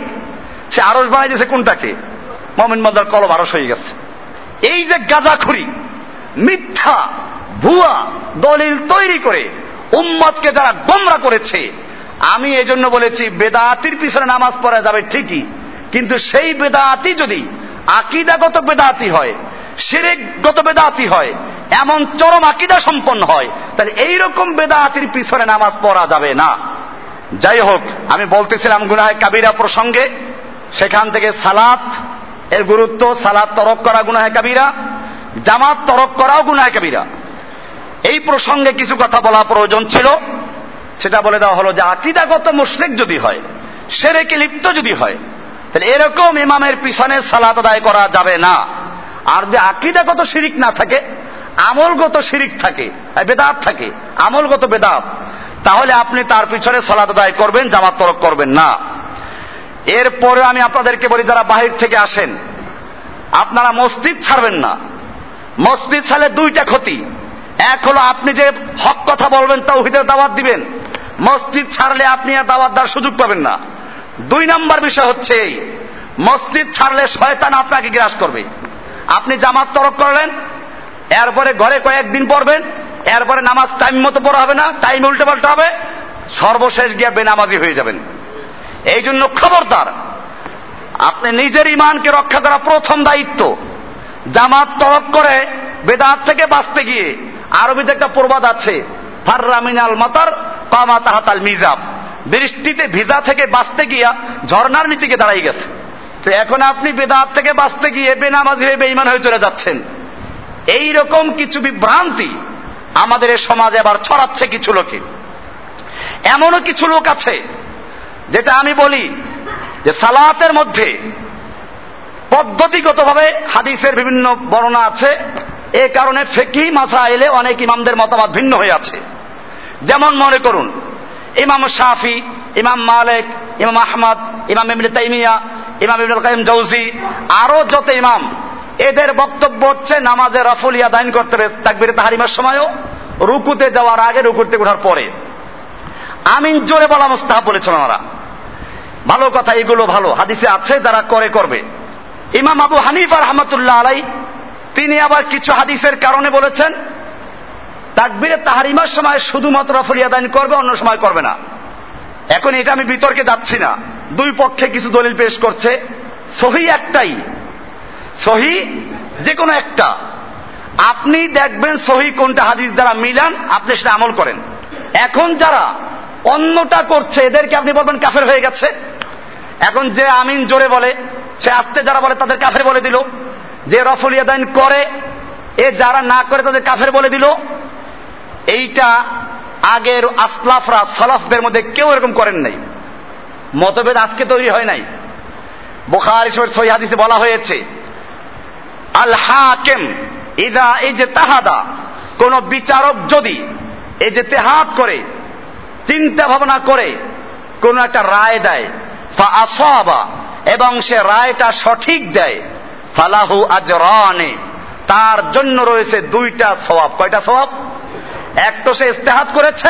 Speaker 1: সে আরস বানাই দিয়েছে কোনটাকে? মমিন বান্দার কলব আরস হয়ে গেছে। এই যে গাজাখুরি, মিথ্যা, ভুয়া দলিল তৈরি করে উম্মতকে যারা গোমরা করেছে আমি এই জন্য বলেছি, বেদাতির পিছনে নামাজ পড়া যাবে ঠিকই, কিন্তু সেই বেদাতি যদি আকিদাগত বেদাতি হয় সেরেকগত বেদাতি হয়, এমন চরম আকিদা সম্পন্ন হয়, তাহলে এইরকম বেদাতির পিছনে নামাজ পড়া যাবে না। যাই হোক, আমি বলতেছিলাম গুনায় কাবিরা প্রসঙ্গে, সেখান থেকে সালাত, এর গুরুত্ব সালাদ তরক করা গুনায় কাবিরা, জামাত তরক করাও গুনায় কাবিরা। এই প্রসঙ্গে কিছু কথা বলা প্রয়োজন ছিল। সেটা বলে দেওয়া হলো যে আকিদাগত মুশ্রেক যদি হয়, সেরেকে লিপ্ত যদি হয়, তাহলে এরকম ইমামের পিছনে সালাত আদায় করা যাবে না। আর যে আকিদাগত শিরিক না থাকে, আমলগত শিরিক থাকে, বেদাত থাকে, আমলগত বেদাত, তাহলে আপনি তার পিছনে সালাত আদায় করবেন, জামাত তরক করবেন না। এরপরে আমি আপনাদেরকে বলি, যারা বাহির থেকে আসেন, আপনারা মসজিদ ছাড়বেন না। মসজিদ ছাড়লে দুইটা ক্ষতি। এক হলো আপনি যে হক কথা বলবেন তাও তৌহিদের দাওয়াত দিবেন। মসজিদ ছাড়লে আপনি আর দাওয়াত দেওয়ার সুযোগ পাবেন না। দুই নাম্বার বিষয় হচ্ছে মসজিদ ছাড়লে শয়তান আপনাকে গ্রাস করবে। আপনি জামাত তরক করলেন, এরপরে ঘরে কয়েকদিন পড়বেন, এরপরে নামাজ টাইম মতো পড়া হবে না, টাইম উল্টে পাল্টা হবে, সর্বশেষ গিয়ে বেনামাজি হয়ে যাবেন। এই জন্য খবরদার, আপনি নিজের ইমানকে রক্ষা করা প্রথম দায়িত্ব। জামাত তরক করে বেদাত থেকে বাঁচতে গিয়ে আরবিতে একটা প্রবাদ আছে ফার্রামিনাল মাতার কামা তাহাতাল মিজাব। বৃষ্টিতে ভিজা থেকে বাঁচতে গিয়া ঝর্নার নিচে গিয়ে দাঁড়াই গেছে। তো এখন আপনি বেদাত থেকে বাঁচতে গিয়ে বেনামাজি হয়ে বেইমান হয়ে চলে যাচ্ছেন। এই রকম কিছু বিভ্রান্তি আমাদের এই সমাজে আবার ছড়াচ্ছে কিছু লোকে। এমনও কিছু লোক আছে, যেটা আমি বলি যে সালাতের মধ্যে পদ্ধতিগতভাবে হাদিসের বিভিন্ন বর্ণনা আছে। এ কারণে ফেকি মাসা এলে অনেক ইমামদের মতামত ভিন্ন হয়ে আছে। যেমন মনে করুন, ইমাম শাফি, ইমাম মালেক, ইমাম আহমদ, ইমাম ইবনে তাইমিয়া, ইমাম ইবনুল কাইম জৌজি আরও যত ইমাম, এদের বক্তব্য হচ্ছে নামাজে রফুলিয়া দাইন করতে হবে, তাকবির তাহারিমার সময়ও, রুকুতে যাওয়ার আগে রুকুতে ওঠার পরে। আমিন জোরে বলা মোস্তাহ বলেছেন ওনারা। ভালো কথা, এগুলো ভালো। হাদিসে আছে, যারা করে, করবে। ইমাম আবু হানিফা রহমতুল্লাহ আলাই তিনি আবার কিছু হাদিসের কারণে বলেছেন তাকবিরে তাহারিমার সময় শুধুমাত্র রফুলিয়া দাইন করবে, অন্য সময় করবে না। এখন এটা আমি বিতর্কে যাচ্ছি না। দুই পক্ষে কিছু দলিল পেশ করছে। সহি একটাই। সহি যে কোনো একটা। আপনি দেখবেন সহি কোনটা হাদিস দ্বারা মিলান, আপনি সেটা আমল করেন। এখন যারা অন্যটা করছে, এদেরকে আপনি বলবেন কাফের হয়ে গেছে। এখন যে আমিন জোরে বলে, সে আস্তে যারা বলে তাদের কাফের বলে দিল। যে রফুল ইয়াদাইন করে, এ যারা না করে তাদের কাফের বলে দিল। এইটা আগের আসলাফরা, সলাফদের মধ্যে কেউ এরকম করেন নাই। মতভেদ আজকে তৈরি হয় নাই। বোখার সহি হাদিসে বলা হয়েছে আল হাকেম ইদা এই যে তাহাদা কোন বিচারক যদি এই যে তেহাত করে, চিন্তা ভাবনা করে, কোন একটা রায় দেয় ফা আসাবা এবং সে রায়টা সঠিক দেয়, ফালাহু আজরানে, তার জন্য রয়েছে দুইটা সওয়াব। কয়টা সওয়াব? এক তো সে ইস্তেহাত করেছে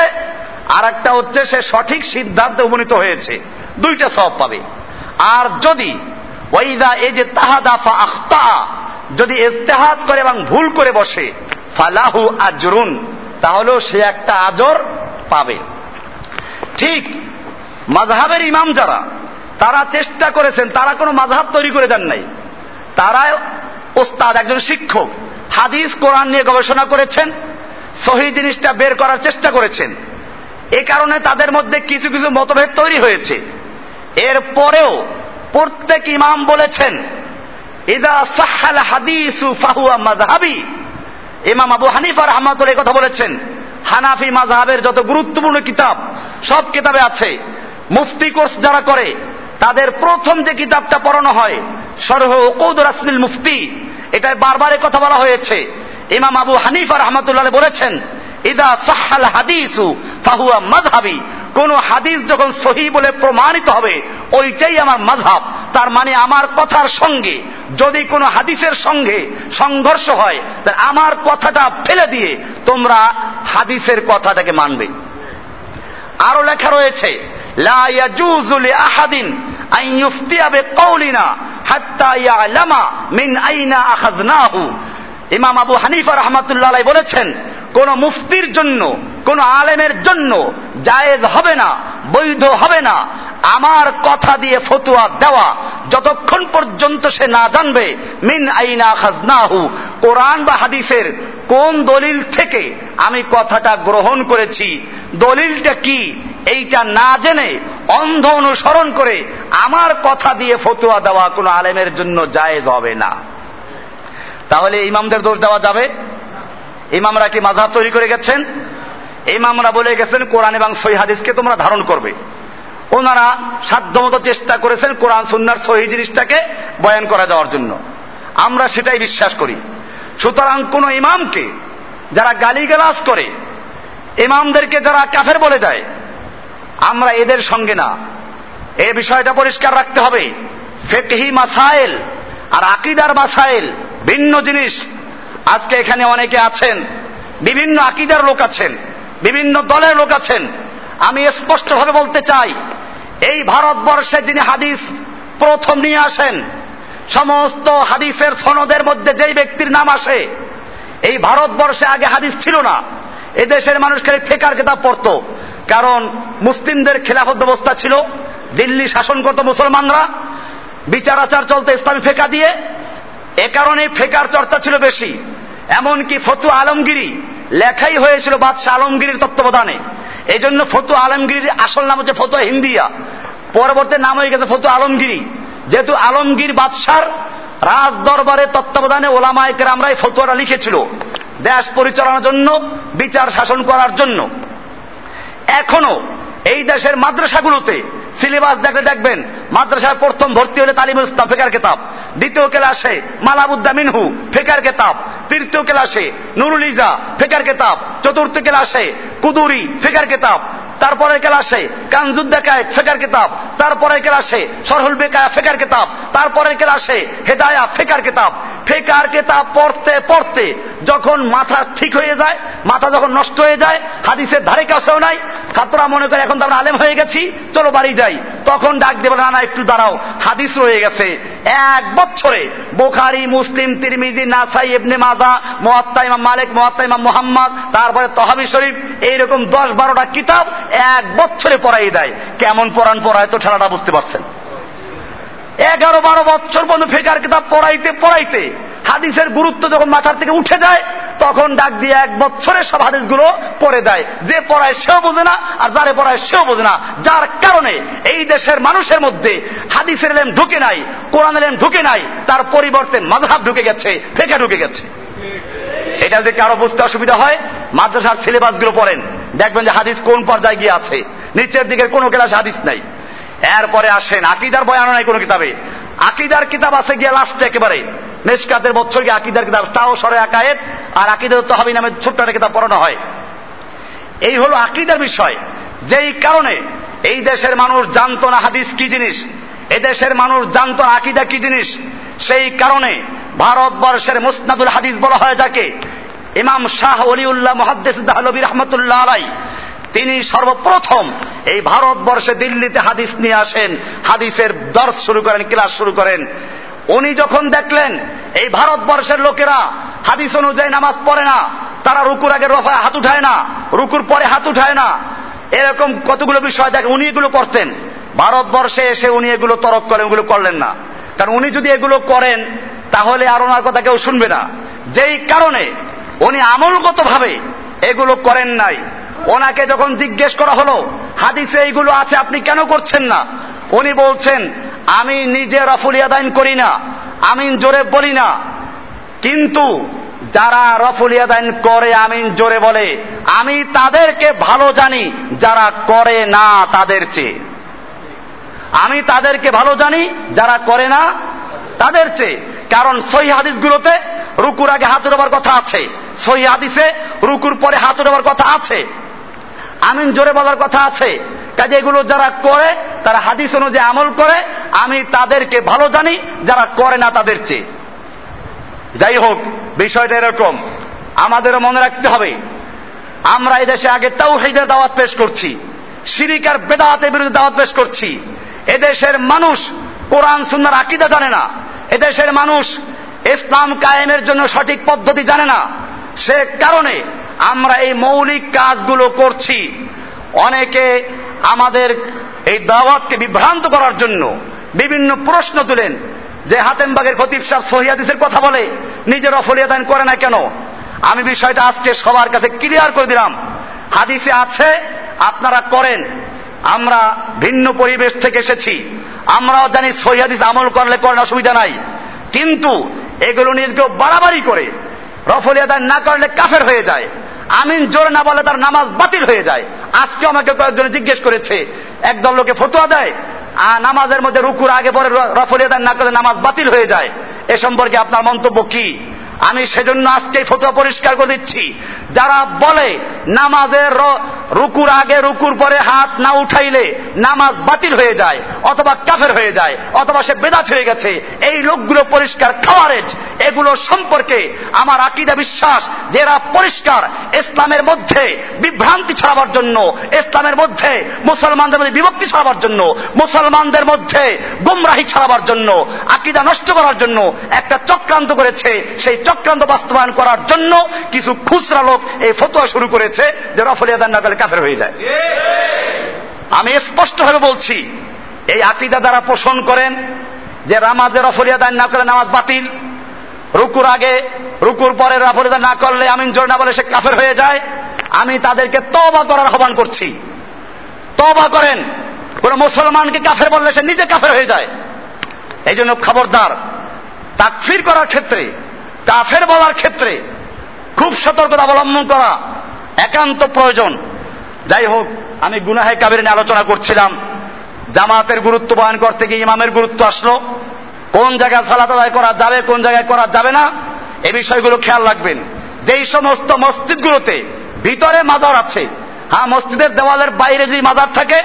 Speaker 1: আর একটা হচ্ছে সে সঠিক সিদ্ধান্তে উপনীত হয়েছে। দুইটা সওয়াব পাবে। আর যদি ওইদা এই যে তাহাদা ফা আখতা, যদি ইস্তেহাত করে এবং ভুল করে বসে, ফালাহু আজরুন, তাহলেও সে একটা আজর পাবে। ঠিক মাঝহাবের ইমাম যারা, তারা চেষ্টা করেছেন, তারা কোনো মাঝহাব তৈরি করে দেন নাই। তারা ওস্তাদ, একজন শিক্ষক, হাদিস কোরআন নিয়ে গবেষণা করেছেন সহি জিনিসটা বের করার চেষ্টা করেছেন। এ কারণে তাদের মধ্যে কিছু কিছু মতভেদ তৈরি হয়েছে। এর পরেও প্রত্যেক ইমাম বলেছেন, ইদা সাহাল হাদিসু ফাহুয়া মাযহাবি। ইমাম আবু হানিফা রহমাতুল্লাহ কথা বলেছেন, হানাফি মাযহাবের যত গুরুত্বপূর্ণ কিতাব, সব কিতাবে আছে। মুফতি কোর্স যারা করে, তাদের প্রথম যে কিতাবটা পড়ানো হয় সরহ কৌদ রাসমিল মুফতি, এটায় বারবার কথা বলা হয়েছে। ইমাম আবু হানিফা রহমাতুল্লাহ বলেছেন, ইদা সাহাল হাদিসু ফাহুয়া মাযহাবি। কোন হাদিস যখন সহি বলে প্রমাণিত হবে, ওইটাই আমার মাঝহাব তার মানে আমার কথার সঙ্গে, যদি কোনো হাদিসের সঙ্গে সংঘর্ষ হয় আমার কথাটা ফেলে দিয়ে তোমরা হাদিসের কথাটাকে মানবে। আরও লেখা রয়েছে আহাদিন ইমাম আবু হানিফা রহমাতুল্লাহ বলেছেন, কোন মুফতির জন্য, কোন আলেমের জন্য জায়েজ হবে না, বৈধ হবে না। আমার কথা দিয়ে ফতুয়া দেওয়া, যতক্ষণ পর্যন্ত সে না জানবে, মিন আইনা খাজনাহু। কোরআন বা হাদিসের কোন দলিল থেকে আমি কথাটা গ্রহণ করেছি, দলিলটা কি, এইটা না জেনে, অন্ধ অনুসরণ করে আমার কথা দিয়ে ফতুয়া দেওয়া কোনো আলেমের জন্য জায়েজ হবে না। তাহলে ইমামদের দোষ দেওয়া যাবে? ইমামরা কি মাঝাব তৈরি করে গেছেন? ইমামরা বলে গেছেন, কোরআন এবং সহি হাদিসকে তোমরা ধারণ করবে। ওনারা সাধ্যমতো চেষ্টা করেছেন কোরআন, সুন্নার সহি জিনিসটাকে বয়ান করা যাওয়ার জন্য। আমরা সেটাই বিশ্বাস করি। সুতরাং কোন ইমামকে যারা গালিগালাজ করে, ইমামদেরকে যারা কাফের বলে দেয়, আমরা এদের সঙ্গে না। এ বিষয়টা পরিষ্কার রাখতে হবে। ফেকহি মাসাইল আর আকিদার মাসাইল ভিন্ন জিনিস। আজকে এখানে অনেকে আছেন, বিভিন্ন আকিদার লোক আছেন, বিভিন্ন দলের লোক আছেন। আমি স্পষ্টভাবে বলতে চাই, এই ভারতবর্ষে যিনি হাদিস প্রথম নিয়ে আসেন, সমস্ত হাদিসের সনদের মধ্যে যেই ব্যক্তির নাম আসে, এই ভারতবর্ষে আগে হাদিস ছিল না। এদেশের মানুষ খালি ফেকার কেতাব পড়তো। কারণ মুসলিমদের খেলাফত ব্যবস্থা ছিল, দিল্লি শাসন করত মুসলমানরা, বিচার আচার চলতে ইসলামী ফেকা দিয়ে এ কারণে ফেকার চর্চা ছিল বেশি। এমনকি ফতু আলমগিরি লেখাই হয়েছিল বাদশাহ আলমগিরির তত্ত্বাবধানে। এই জন্য ফতু আলমগিরির আসল নাম হচ্ছে ফতুয়া হিন্দিয়া। পরবর্তী নাম হয়ে গেছে ফতু আলমগিরি। যেহেতু আলমগীর বাদশার রাজ দরবারের তত্ত্বাবধানে ওলামায়কের আমরা এই ফতুয়াটা লিখেছিল দেশ পরিচালনার জন্য, বিচার শাসন করার জন্য। এখনও এই দেশের মাদ্রাসাগুলোতে সিলেবাস দেখলে দেখবেন মাদ্রাসায় প্রথম ভর্তি হলে তালিম ইসলাম ফেকার কেতাব, দ্বিতীয় ক্লাসে মালাবুদ্দা মিনহু ফেকার কেতাব, তৃতীয় ক্লাসে নুরুল ইজা ফেকার কেতাব, চতুর্থ ক্লাসে কুদুরি ফেকার কেতাব তারপরের ক্লাসে কানজুদ্দাকায় ফেকার কিতাব। তারপরের ক্লাসে সরহুল বেকায়া ফেকার কিতাব। তারপরের ক্লাসে হেদায়া ফেকার কিতাব। ফেকার কিতাব পড়তে পড়তে যখন মাথা ঠিক হয়ে যায়, মাথা যখন নষ্ট হয়ে যায়, হাদিসের ধারে কাছেও নাই, ছাত্ররা মনে করে এখন তো আমরা আলেম হয়ে গেছি, চলো বাড়ি যাই। তখন ডাক দেবে, না না, একটু দাঁড়াও। হাদিস রয়ে গেছে। এক বছরে বোখারি, মুসলিম, তিরমিজি, নাসাই, ইবনে মাজা, মোয়াত্তা ইমাম মালিক, মোয়াত্তা ইমাম মোহাম্মদ, তারপরে তহাবি শরীফ, এইরকম দশ বারোটা কিতাব এক বছরে পড়াই দেয়। কেমন পড়ান পড়ায় তো ঠেলাটা বুঝতে পারছেন। এগারো বারো বছর পর্যন্ত ফেকার কিতাব পড়াইতে পড়াইতে হাদিসের গুরুত্ব যখন মাথার থেকে উঠে যায়, তখন ডাক দিয়ে এক বছরে সব হাদিসগুলো পড়ে দেয়। যে পড়ায় সেও বোঝে না, আর যারে পড়ায় সেও বোঝে না। যার কারণে এই দেশের মানুষের মধ্যে হাদিসের এলেম ঢুকে নাই কোরআন এলেম ঢুকে নাই, তার পরিবর্তে মাঝহাব ঢুকে গেছে, ফেকা ঢুকে গেছে। এটা যদি কারও বুঝতে অসুবিধা হয়, মাদ্রাসার সিলেবাসগুলো পড়েন। দেখবেন যে হাদিস কোন পর্যায়ে গিয়ে আছে। নিচের দিকের কোনো ক্লাসে হাদিস নাই। এরপরে আসেন, আকিদার বয়ানো নাই কোনো কিতাবে। আকিদার কিতাব আছে গিয়ে লাস্টে একেবারে। মেসকাতের গিয়ে আকিদার কিতাব তাও সরে আকায়েত আর আকিদার তহাবি নামে ছোট্ট একটা কিতাব পড়ানো হয়। এই হলো আকিদার বিষয়। যেই কারণে এই দেশের মানুষ জানতো না হাদিস কি জিনিস এদেশের মানুষ জানতো না আকিদা কি জিনিস, সেই কারণে ভারতবর্ষের মুসনাদুল হাদিস বলা হয় যাকে, ইমাম শাহ অলিউল্লাহ মহাদ্দেস দাহলবী রহমতুল্লাহ আলাই। তিনি সর্বপ্রথম এই ভারতবর্ষে দিল্লিতে হাদিস নিয়ে আসেন, হাদিসের দর্শ শুরু করেন, ক্লাস শুরু করেন। উনি যখন দেখলেন এই ভারতবর্ষের লোকেরা হাদিস অনুযায়ী নামাজ পড়ে না, তারা রুকুর আগে রফায় হাত উঠায় না, রুকুর পরে হাত উঠায় না, এরকম কতগুলো বিষয় দেখে উনি এগুলো করতেন। ভারতবর্ষে এসে উনি এগুলো তরক করেন ওগুলো করলেন না। কারণ উনি যদি এগুলো করেন, তাহলে আর ওনার কথা কেউ শুনবে না। যেই কারণে উনি আমলগত ভাবে এগুলো করেন নাই। ওনাকে যখন জিজ্ঞেস করা হলো, হাদিসে এইগুলো আছে, আপনি কেন করছেন না? উনি বলছেন আমি নিজে রফুল রফুলিয়াদাইন করি না, আমিন জোরে বলি না। কিন্তু যারা রফুল রফুলিয়াদাইন করে, আমিন জোরে বলে, আমি তাদেরকে ভালো জানি, যারা করে না তাদের চেয়ে। আমি তাদেরকে ভালো জানি, যারা করে না তাদের চেয়ে। কারণ সহি হাদিসগুলোতে রুকুর আগে হাত উঠাবার কথা আছে। সহি হাদিসে রুকুর পরে হাত উঠাবার কথা আছে। আমিন জোরে বলার কথা আছে। কাজে এগুলো যারা করে, তারা হাদিস অনুযায়ী আমল করে, আমি তাদেরকে ভালো জানি, যারা করে না তাদের চেয়ে। যাই হোক, বিষয়টা এরকম। আমাদেরও মনে রাখতে হবে, আমরা এই দেশে আগে তাও হেদের দাওয়াত পেশ করছি সিরিকার বেদাতের বিরুদ্ধে দাওয়াত পেশ করছি। এদেশের মানুষ কোরআন সুন্নার আকিদা জানে না। এদেশের মানুষ ইসলাম কায়েমের জন্য সঠিক পদ্ধতি জানে না। সে কারণে আমরা এই মৌলিক কাজগুলো করছি। অনেকে আমাদের এই দাওয়াতকে বিভ্রান্ত করার জন্য বিভিন্ন প্রশ্ন তুলেন যে হাতেমবাগের খতিব সাহ সহিয়াদিসের কথা বলে, নিজের অফলিয়াদান করে না কেন? আমি বিষয়টা আজকে সবার কাছে ক্লিয়ার করে দিলাম। হাদিসে আছে, আপনারা করেন। আমরা ভিন্ন পরিবেশ থেকে এসেছি। আমরাও জানি সহিয়াদিস আমল করলে করেন, অসুবিধা নাই। কিন্তু এগুলো নিয়ে কেউ বাড়াবাড়ি করে রফলিয়াদান না করলে কাফের হয়ে যায়। আমিন জোরে না বলে তার নামাজ বাতিল হয়ে যায়। আজকে আমাকে কয়েকজন জিজ্ঞেস করেছে, একদল লোকে ফতুয়া দেয় আর নামাজের মধ্যে রুকুর আগে পরে রফলিয়াদান না করে নামাজ বাতিল হয়ে যায়। এ সম্পর্কে আপনার মন্তব্য কি? আমি সেজন্য আজকে ফতুয়া পরিষ্কার করে দিচ্ছি। যারা বলে নামাজের রুকুর আগে রুকুর পরে হাত না উঠাইলে নামাজ বাতিল হয়ে যায়, অথবা কাফের হয়ে যায়, অথবা সে বেদাত হয়ে গেছে, এই লোকগুলো পরিষ্কার খাওয়ারেজ, এগুলো সম্পর্কে আমার আকিদা বিশ্বাস যে এরা পরিষ্কার ইসলামের মধ্যে বিভ্রান্তি ছড়াবার জন্য, ইসলামের মধ্যে মুসলমানদের মধ্যে বিভক্তি ছড়াবার জন্য, মুসলমানদের মধ্যে গুমরাহি ছড়াবার জন্য, আকিদা নষ্ট করার জন্য একটা চক্রান্ত করেছে সেই চক্রান্ত বাস্তবায়ন করার জন্য কিছু খুচরা লোক এই ফতোয়া শুরু করেছে যে রফলিয়াদান না করলে কাফের হয়ে যায়। আমি স্পষ্টভাবে বলছি, এই আকিদা দ্বারা পোষণ করেন যে নামাজের রফলিয়াদান না করলে নামাজ বাতিল, রুকুর আগে, রুকুর পরে রফলিয়াদান না করলে আমিন জোর না বলে সে কাফের হয়ে যায়। আমি তাদেরকে তবা করার আহ্বান করছি। তবা করেন, কোন মুসলমানকে কাফের বললে সে নিজে কাফের হয়ে যায়। এই জন্য খবরদার, তাকফির করার ক্ষেত্রে কাফের বলার ক্ষেত্রে খুব সতর্কতা অবলম্বন করা একান্ত প্রয়োজন। যাই হোক, আমি গুনাহে কাবের নিয়ে আলোচনা করছিলাম। জামাতের গুরুত্ব বয়ন করতে গিয়ে ইমামের গুরুত্ব আসলো। কোন জায়গায় সালাত আদায় করা যাবে, কোন জায়গায় করা যাবে না, এ বিষয়গুলো খেয়াল রাখবেন। যেই সমস্ত মসজিদগুলোতে ভিতরে মাদার আছে হ্যাঁ মসজিদের দেওয়ালের বাইরে যদি মাদার থাকে,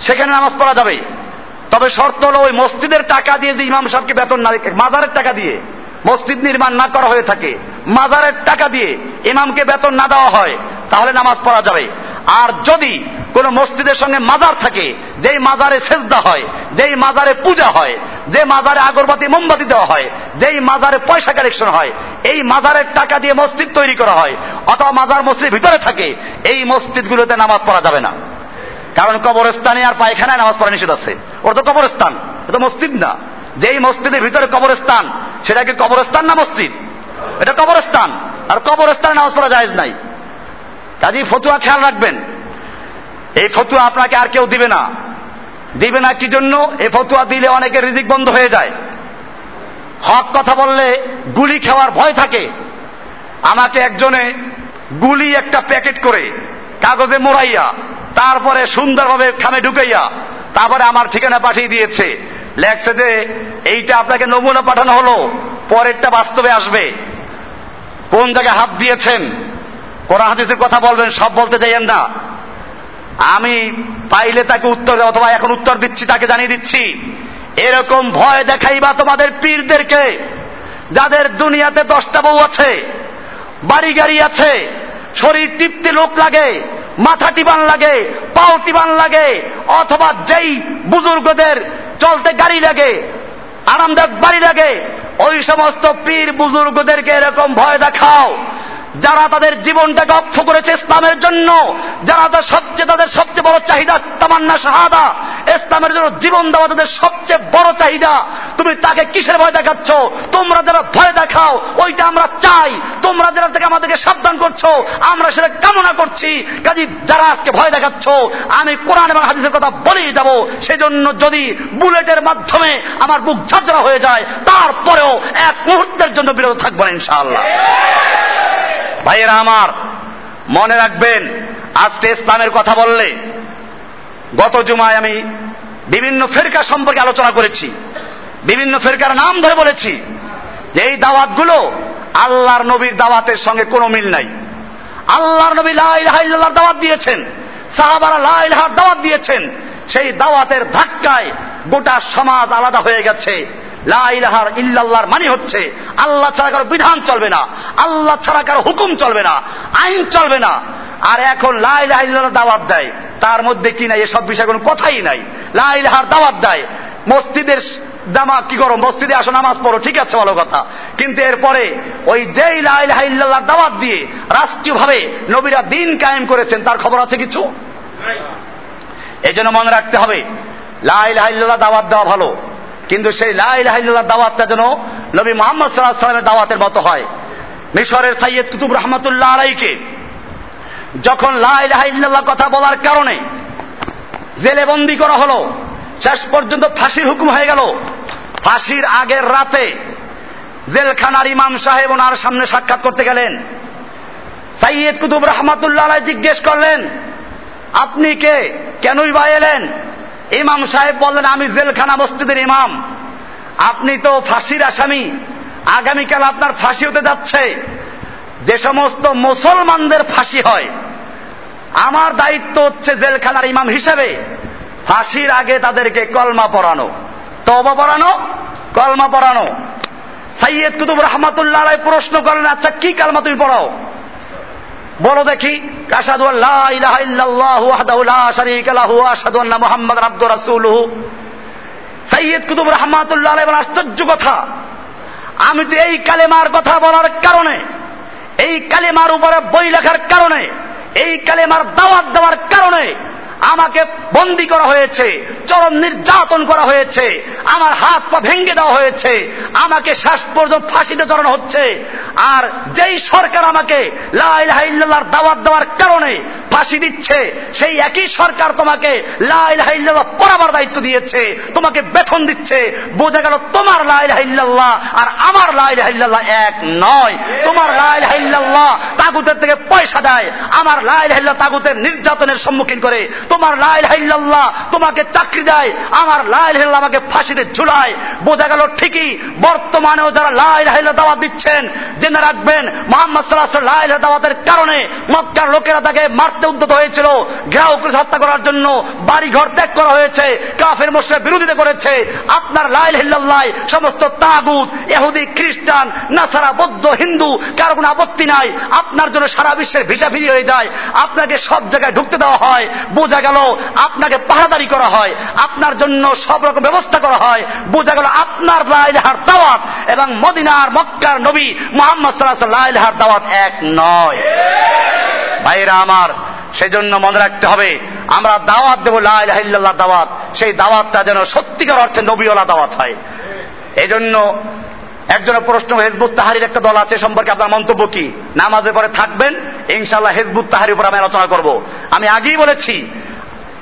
Speaker 1: সেখানে নামাজ পড়া যাবে। তবে শর্ত হলো ওই মসজিদের টাকা দিয়ে যে ইমাম সাহেবকে বেতন না মাজারের টাকা দিয়ে। মসজিদ নির্মাণ না করা হয়ে থাকে, মাজারের টাকা দিয়ে ইমামকে বেতন না দেওয়া হয়, তাহলে নামাজ পড়া যাবে। আর যদি কোন মসজিদের সঙ্গে মাজার থাকে, যেই মাজারে সেজদা হয়, যেই মাজারে পূজা হয়, যে মাজারে আগরবাতি, মোমবাতি দেওয়া হয়, যেই মাজারে পয়সা কালেকশন হয়, এই মাজারের টাকা দিয়ে মসজিদ তৈরি করা হয়, অথবা মাজার মসজিদ ভিতরে থাকে, এই মসজিদগুলোতে নামাজ পড়া যাবে না। কারণ কবরস্থানে আর পায়খানায় নামাজ পড়া নিষেধ আছে। ওর তো কবরস্থান, এটা মসজিদ না। যেই মসজিদের ভিতরে কবরস্থান সেটা কি কবরস্থান না মসজিদ? এটা কবরস্থান। আর কবরস্থানে নামাজ পড়া যায় নাই। কাজী ফতুয়া খেয়াল রাখবেন। এই ফতুয়া আপনাকে আর কেউ দিবে না। দিবে না কি জন্য? এই ফতুয়া দিলে অনেকের রিজিক বন্ধ হয়ে যায়। হক কথা বললে গুলি খাওয়ার ভয় থাকে। আমাকে একজনে গুলি একটা প্যাকেট করে কাগজে মোড়াইয়া, তারপরে সুন্দরভাবে খামে ঢুকাইয়া, তারপরে আমার ঠিকানা পাঠিয়ে দিয়েছে। লেখছে যে, এইটা আপনাকে নমুনা পাঠানো হলো, পরেরটা বাস্তবে আসবে। কোন জায়গায় হাত দিয়েছেন? কোরআন হাদিসের কথা বলবেন, সব বলতে চাইয়েন না। আমি পাইলে তাকে উত্তর দেব, অথবা এখন উত্তর দিচ্ছি, তাকে জানিয়ে দিচ্ছি। এরকম ভয় দেখাইবা তোমাদের পীরদেরকে, যাদের দুনিয়াতে দশটা বউ আছে, বাড়ি গাড়ি আছে, শরীর টিপতে লোক লাগে, মাথা টিবান লাগে, পাও টিবান লাগে, অথবা যেই বুজুর্গদের চলতে গাড়ি লাগে আরামদায়ক বাড়ি লাগে। ওই সমস্ত পীর বুজুর্গদেরকে এরকম ভয় দেখাও। যারা তাদের জীবনটাকে অক্ষ করেছে ইসলামের জন্য, যারা তাদের সবচেয়ে তাদের সবচেয়ে বড় চাহিদা, তামান্না, শাহাদা, ইসলামের জন্য জীবন দেওয়া তাদের সবচেয়ে বড় চাহিদা। তুমি তাকে কিসের ভয় দেখাচ্ছ? তোমরা যারা ভয় দেখাও, ওইটা আমরা চাই। তোমরা যারা থেকে আমাদেরকে সাবধান করছ, আমরা সেটা কামনা করছি। কাজী, যারা আজকে ভয় দেখাচ্ছ, আমি কোরআন এবং হাদিসের কথা বলেই যাব। সেজন্য যদি বুলেটের মাধ্যমে আমার বুক ঝাঁঝরা হয়ে যায়, তারপরেও এক মুহূর্তের জন্য বিরত থাকব না ইনশাআল্লাহ। ভাইয়েরা আমার, মনে রাখবেন, আজকে ইসলামের কথা বললে গত জুমায় আমি বিভিন্ন ফেরকা সম্পর্কে আলোচনা করেছি, বিভিন্ন ফেরকার নাম ধরে বলেছি যে এই দাওয়াতগুলো আল্লাহর নবীর দাওয়াতের সঙ্গে কোনো মিল নাই। আল্লাহর নবী লাইলাহার দাওয়াত দিয়েছেন, সাহাবারা লাইলাহার দাওয়াত দিয়েছেন, সেই দাওয়াতের ধাক্কায় গোটা সমাজ আলাদা হয়ে গেছে। লাইলাহার ইল্লাল্লাহর মানে হচ্ছে আল্লাহ ছাড়া কারও বিধান চলবে না আল্লাহ ছাড়া কারও হুকুম চলবে না আইন চলবে না। আর এখন লাইলাহ দাওয়াত দেয় তার মধ্যে কি নাই এসব বিষয়ে কোনো কথাই নাই। লাইলাহার দাওয়াত দেয় মসজিদের জামা কি করো মসজিদে আসো নামাজ পড়ো ঠিক আছে ভালো কথা। কিন্তু এরপরে ওই যেই লাইলাহ ইল্লাল্লাহ দাওয়াত দিয়ে রাষ্ট্রীয়ভাবে নবীরা দিন কায়েম করেছেন তার খবর আছে কিছু? এই জন্য মনে রাখতে হবে লাইলাহ ইল্লাল্লাহ দাওয়াত দেওয়া ভালো। কিন্তু সেই লাইলাহিল্লাহ দাওয়াতটা যেন নবী মোহাম্মদ সাল্লাহ সাল্লামের দাওয়াতের মতো হয়। মিশরের সাইয়দ কুতুব রহমতুল্লাহ আলাইকে যখন লাইলাহিল্লাহ কথা বলার কারণে জেলে বন্দি করা হলো, শেষ পর্যন্ত ফাঁসির হুকুম হয়ে গেল। ফাঁসির আগের রাতে জেলখানার ইমাম সাহেব ওনার সামনে সাক্ষাৎ করতে গেলেন। সাইয়দ কুতুব রহমাতুল্লাহ জিজ্ঞেস করলেন, আপনি কে? কেনই বা এলেন? ইমাম সাহেব বললেন, আমি জেলখানা মসজিদের ইমাম। আপনি তো ফাঁসির আসামি। আগামীকাল আপনার ফাঁসি হতে যাচ্ছে। যে সমস্ত মুসলমানদের ফাঁসি হয়, আমার দায়িত্ব হচ্ছে জেলখানার ইমাম হিসেবে ফাঁসির আগে তাদেরকে কলমা পড়ানো তবা পড়ানো কলমা পড়ানো সৈয়দ কুতুব রহমাতুল্লাহ প্রশ্ন করেন আচ্ছা কি কালমা তুমি পড়াও? বলো দেখি সৈয়দ কুতুব রহমাতুল্লাহ আশ্চর্য কথা। আমি তো এই কালেমার কথা বলার কারণে, এই কালেমার উপরে বই লেখার কারণে, এই কালেমার দাওয়াত দেওয়ার কারণে আমাকে বন্দি করা হয়েছে, চরম নির্যাতন করা হয়েছে, আমার হাত পা ভেঙে দেওয়া হয়েছে, আমাকে শ্বাস পর্যন্ত ফাঁসিতে চড়ানো হচ্ছে। আর যেই সরকার আমাকে লাইল্লাহর দাওয়াত দেওয়ার কারণে ফাঁসি দিচ্ছে, সেই একই সরকার তোমাকে লাইল লাইল্লাহ পড়াবার দায়িত্ব দিয়েছে, তোমাকে বেতন দিচ্ছে। বোঝা গেল তোমার লাইল লাইল্লাহ আর আমার লাইল লাইল্লাহ এক নয়। তোমার লাইল লাইল্লাহ তাগুতের থেকে পয়সা দেয়, আমার লাইল লাইল্লাহ তাগুতের নির্যাতনের সম্মুখীন করে। তোমার লাইল্লাহ তোমাকে চাকরি দেয়, আমার লাইল্লাহ আমাকে ফাঁসিতে ঝুলায়। বোঝা গেল ঠিকই, বর্তমানেও যারা লাইল্লাহ দাওয়াত দিচ্ছেন, জেনে রাখবেন, মোহাম্মদ সাল্লাহ লাইল্লাহ দাওয়াতের কারণে মক্কার লোকেরা তাকে মারতে উদ্যত হয়েছিল করে হত্যা করার জন্য। বাড়ি ঘর ত্যাগ করা হয়েছে, কাফের মোশের বিরোধিতা করেছে। আপনার লাইল হিল্লাল্লাহ সমস্ত তাগুত এহুদি খ্রিস্টান, নাসারা, বৌদ্ধ, হিন্দু, কারও কোনো আপত্তি নাই। আপনার জন্য সারা বিশ্বের ভিসা ফিরি হয়ে যায়। আপনাকে সব জায়গায় ঢুকতে দেওয়া হয়। বোঝা গেল আপনাকে পাহাদারি করা হয়, আপনার জন্য সব রকম ব্যবস্থা করা হয়, বোঝা গেল আপনার লাইলহার দাওয়াত এবং মদিনার মক্কার নবী মোহাম্মদ সাল্লাহ লাইলহার দাওয়াত এক নয়। ভাইরা আমার সেই জন্য মনে রাখতে হবে, আমরা দাওয়াত দেবো লাইল্লাহ দাওয়াত, সেই দাওয়াতটা যেন সত্যিকার অর্থে নবীওয়ালা দাওয়াত হয়। এই জন্য একজনের প্রশ্ন, হেজবুত তাহারির একটা দল আছে সম্পর্কে আপনার মন্তব্য কি? নামাজের পরে থাকবেন ইনশাল্লাহ হেজবুত তাহারির উপর আমি আলোচনা করব। আমি আগেই বলেছি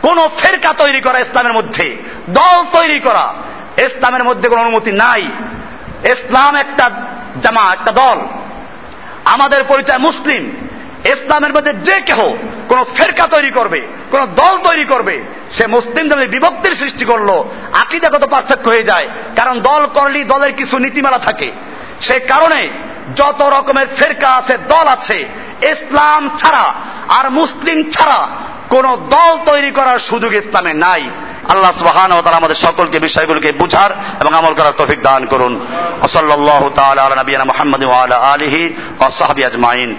Speaker 1: কোন ফেরকা তৈরি করা ইসলামের মধ্যে, দল তৈরি করা ইসলামের মধ্যে কোন অনুমতি নাই। ইসলাম একটা জামা একটা দল। আমাদের পরিচয় মুসলিম। ইসলামের মধ্যে যে কেহ কোন ফেরকা তৈরি করবে, কোন দল তৈরি করবে, সে মুসলিম দলের বিভক্তির সৃষ্টি করল, আকিদাগত পার্থক্য হয়ে যায়। কারণ দল করলেই দলের কিছু নীতিমালা থাকে। সে কারণে যত রকমের ফেরকা আছে, দল আছে, ইসলাম ছাড়া আর মুসলিম ছাড়া কোন দল তৈরি করার সুযোগ ইসলামে নাই। আল্লাহ সুবহান ও তাআলা আমাদের সকলকে বিষয়গুলোকে বুঝার এবং আমল করার তফিক দান করুন। ওসল্লাহ তাআলা আলা আলহি মুহাম্মাদ ওয়া আলা আলিহি আজমাইন।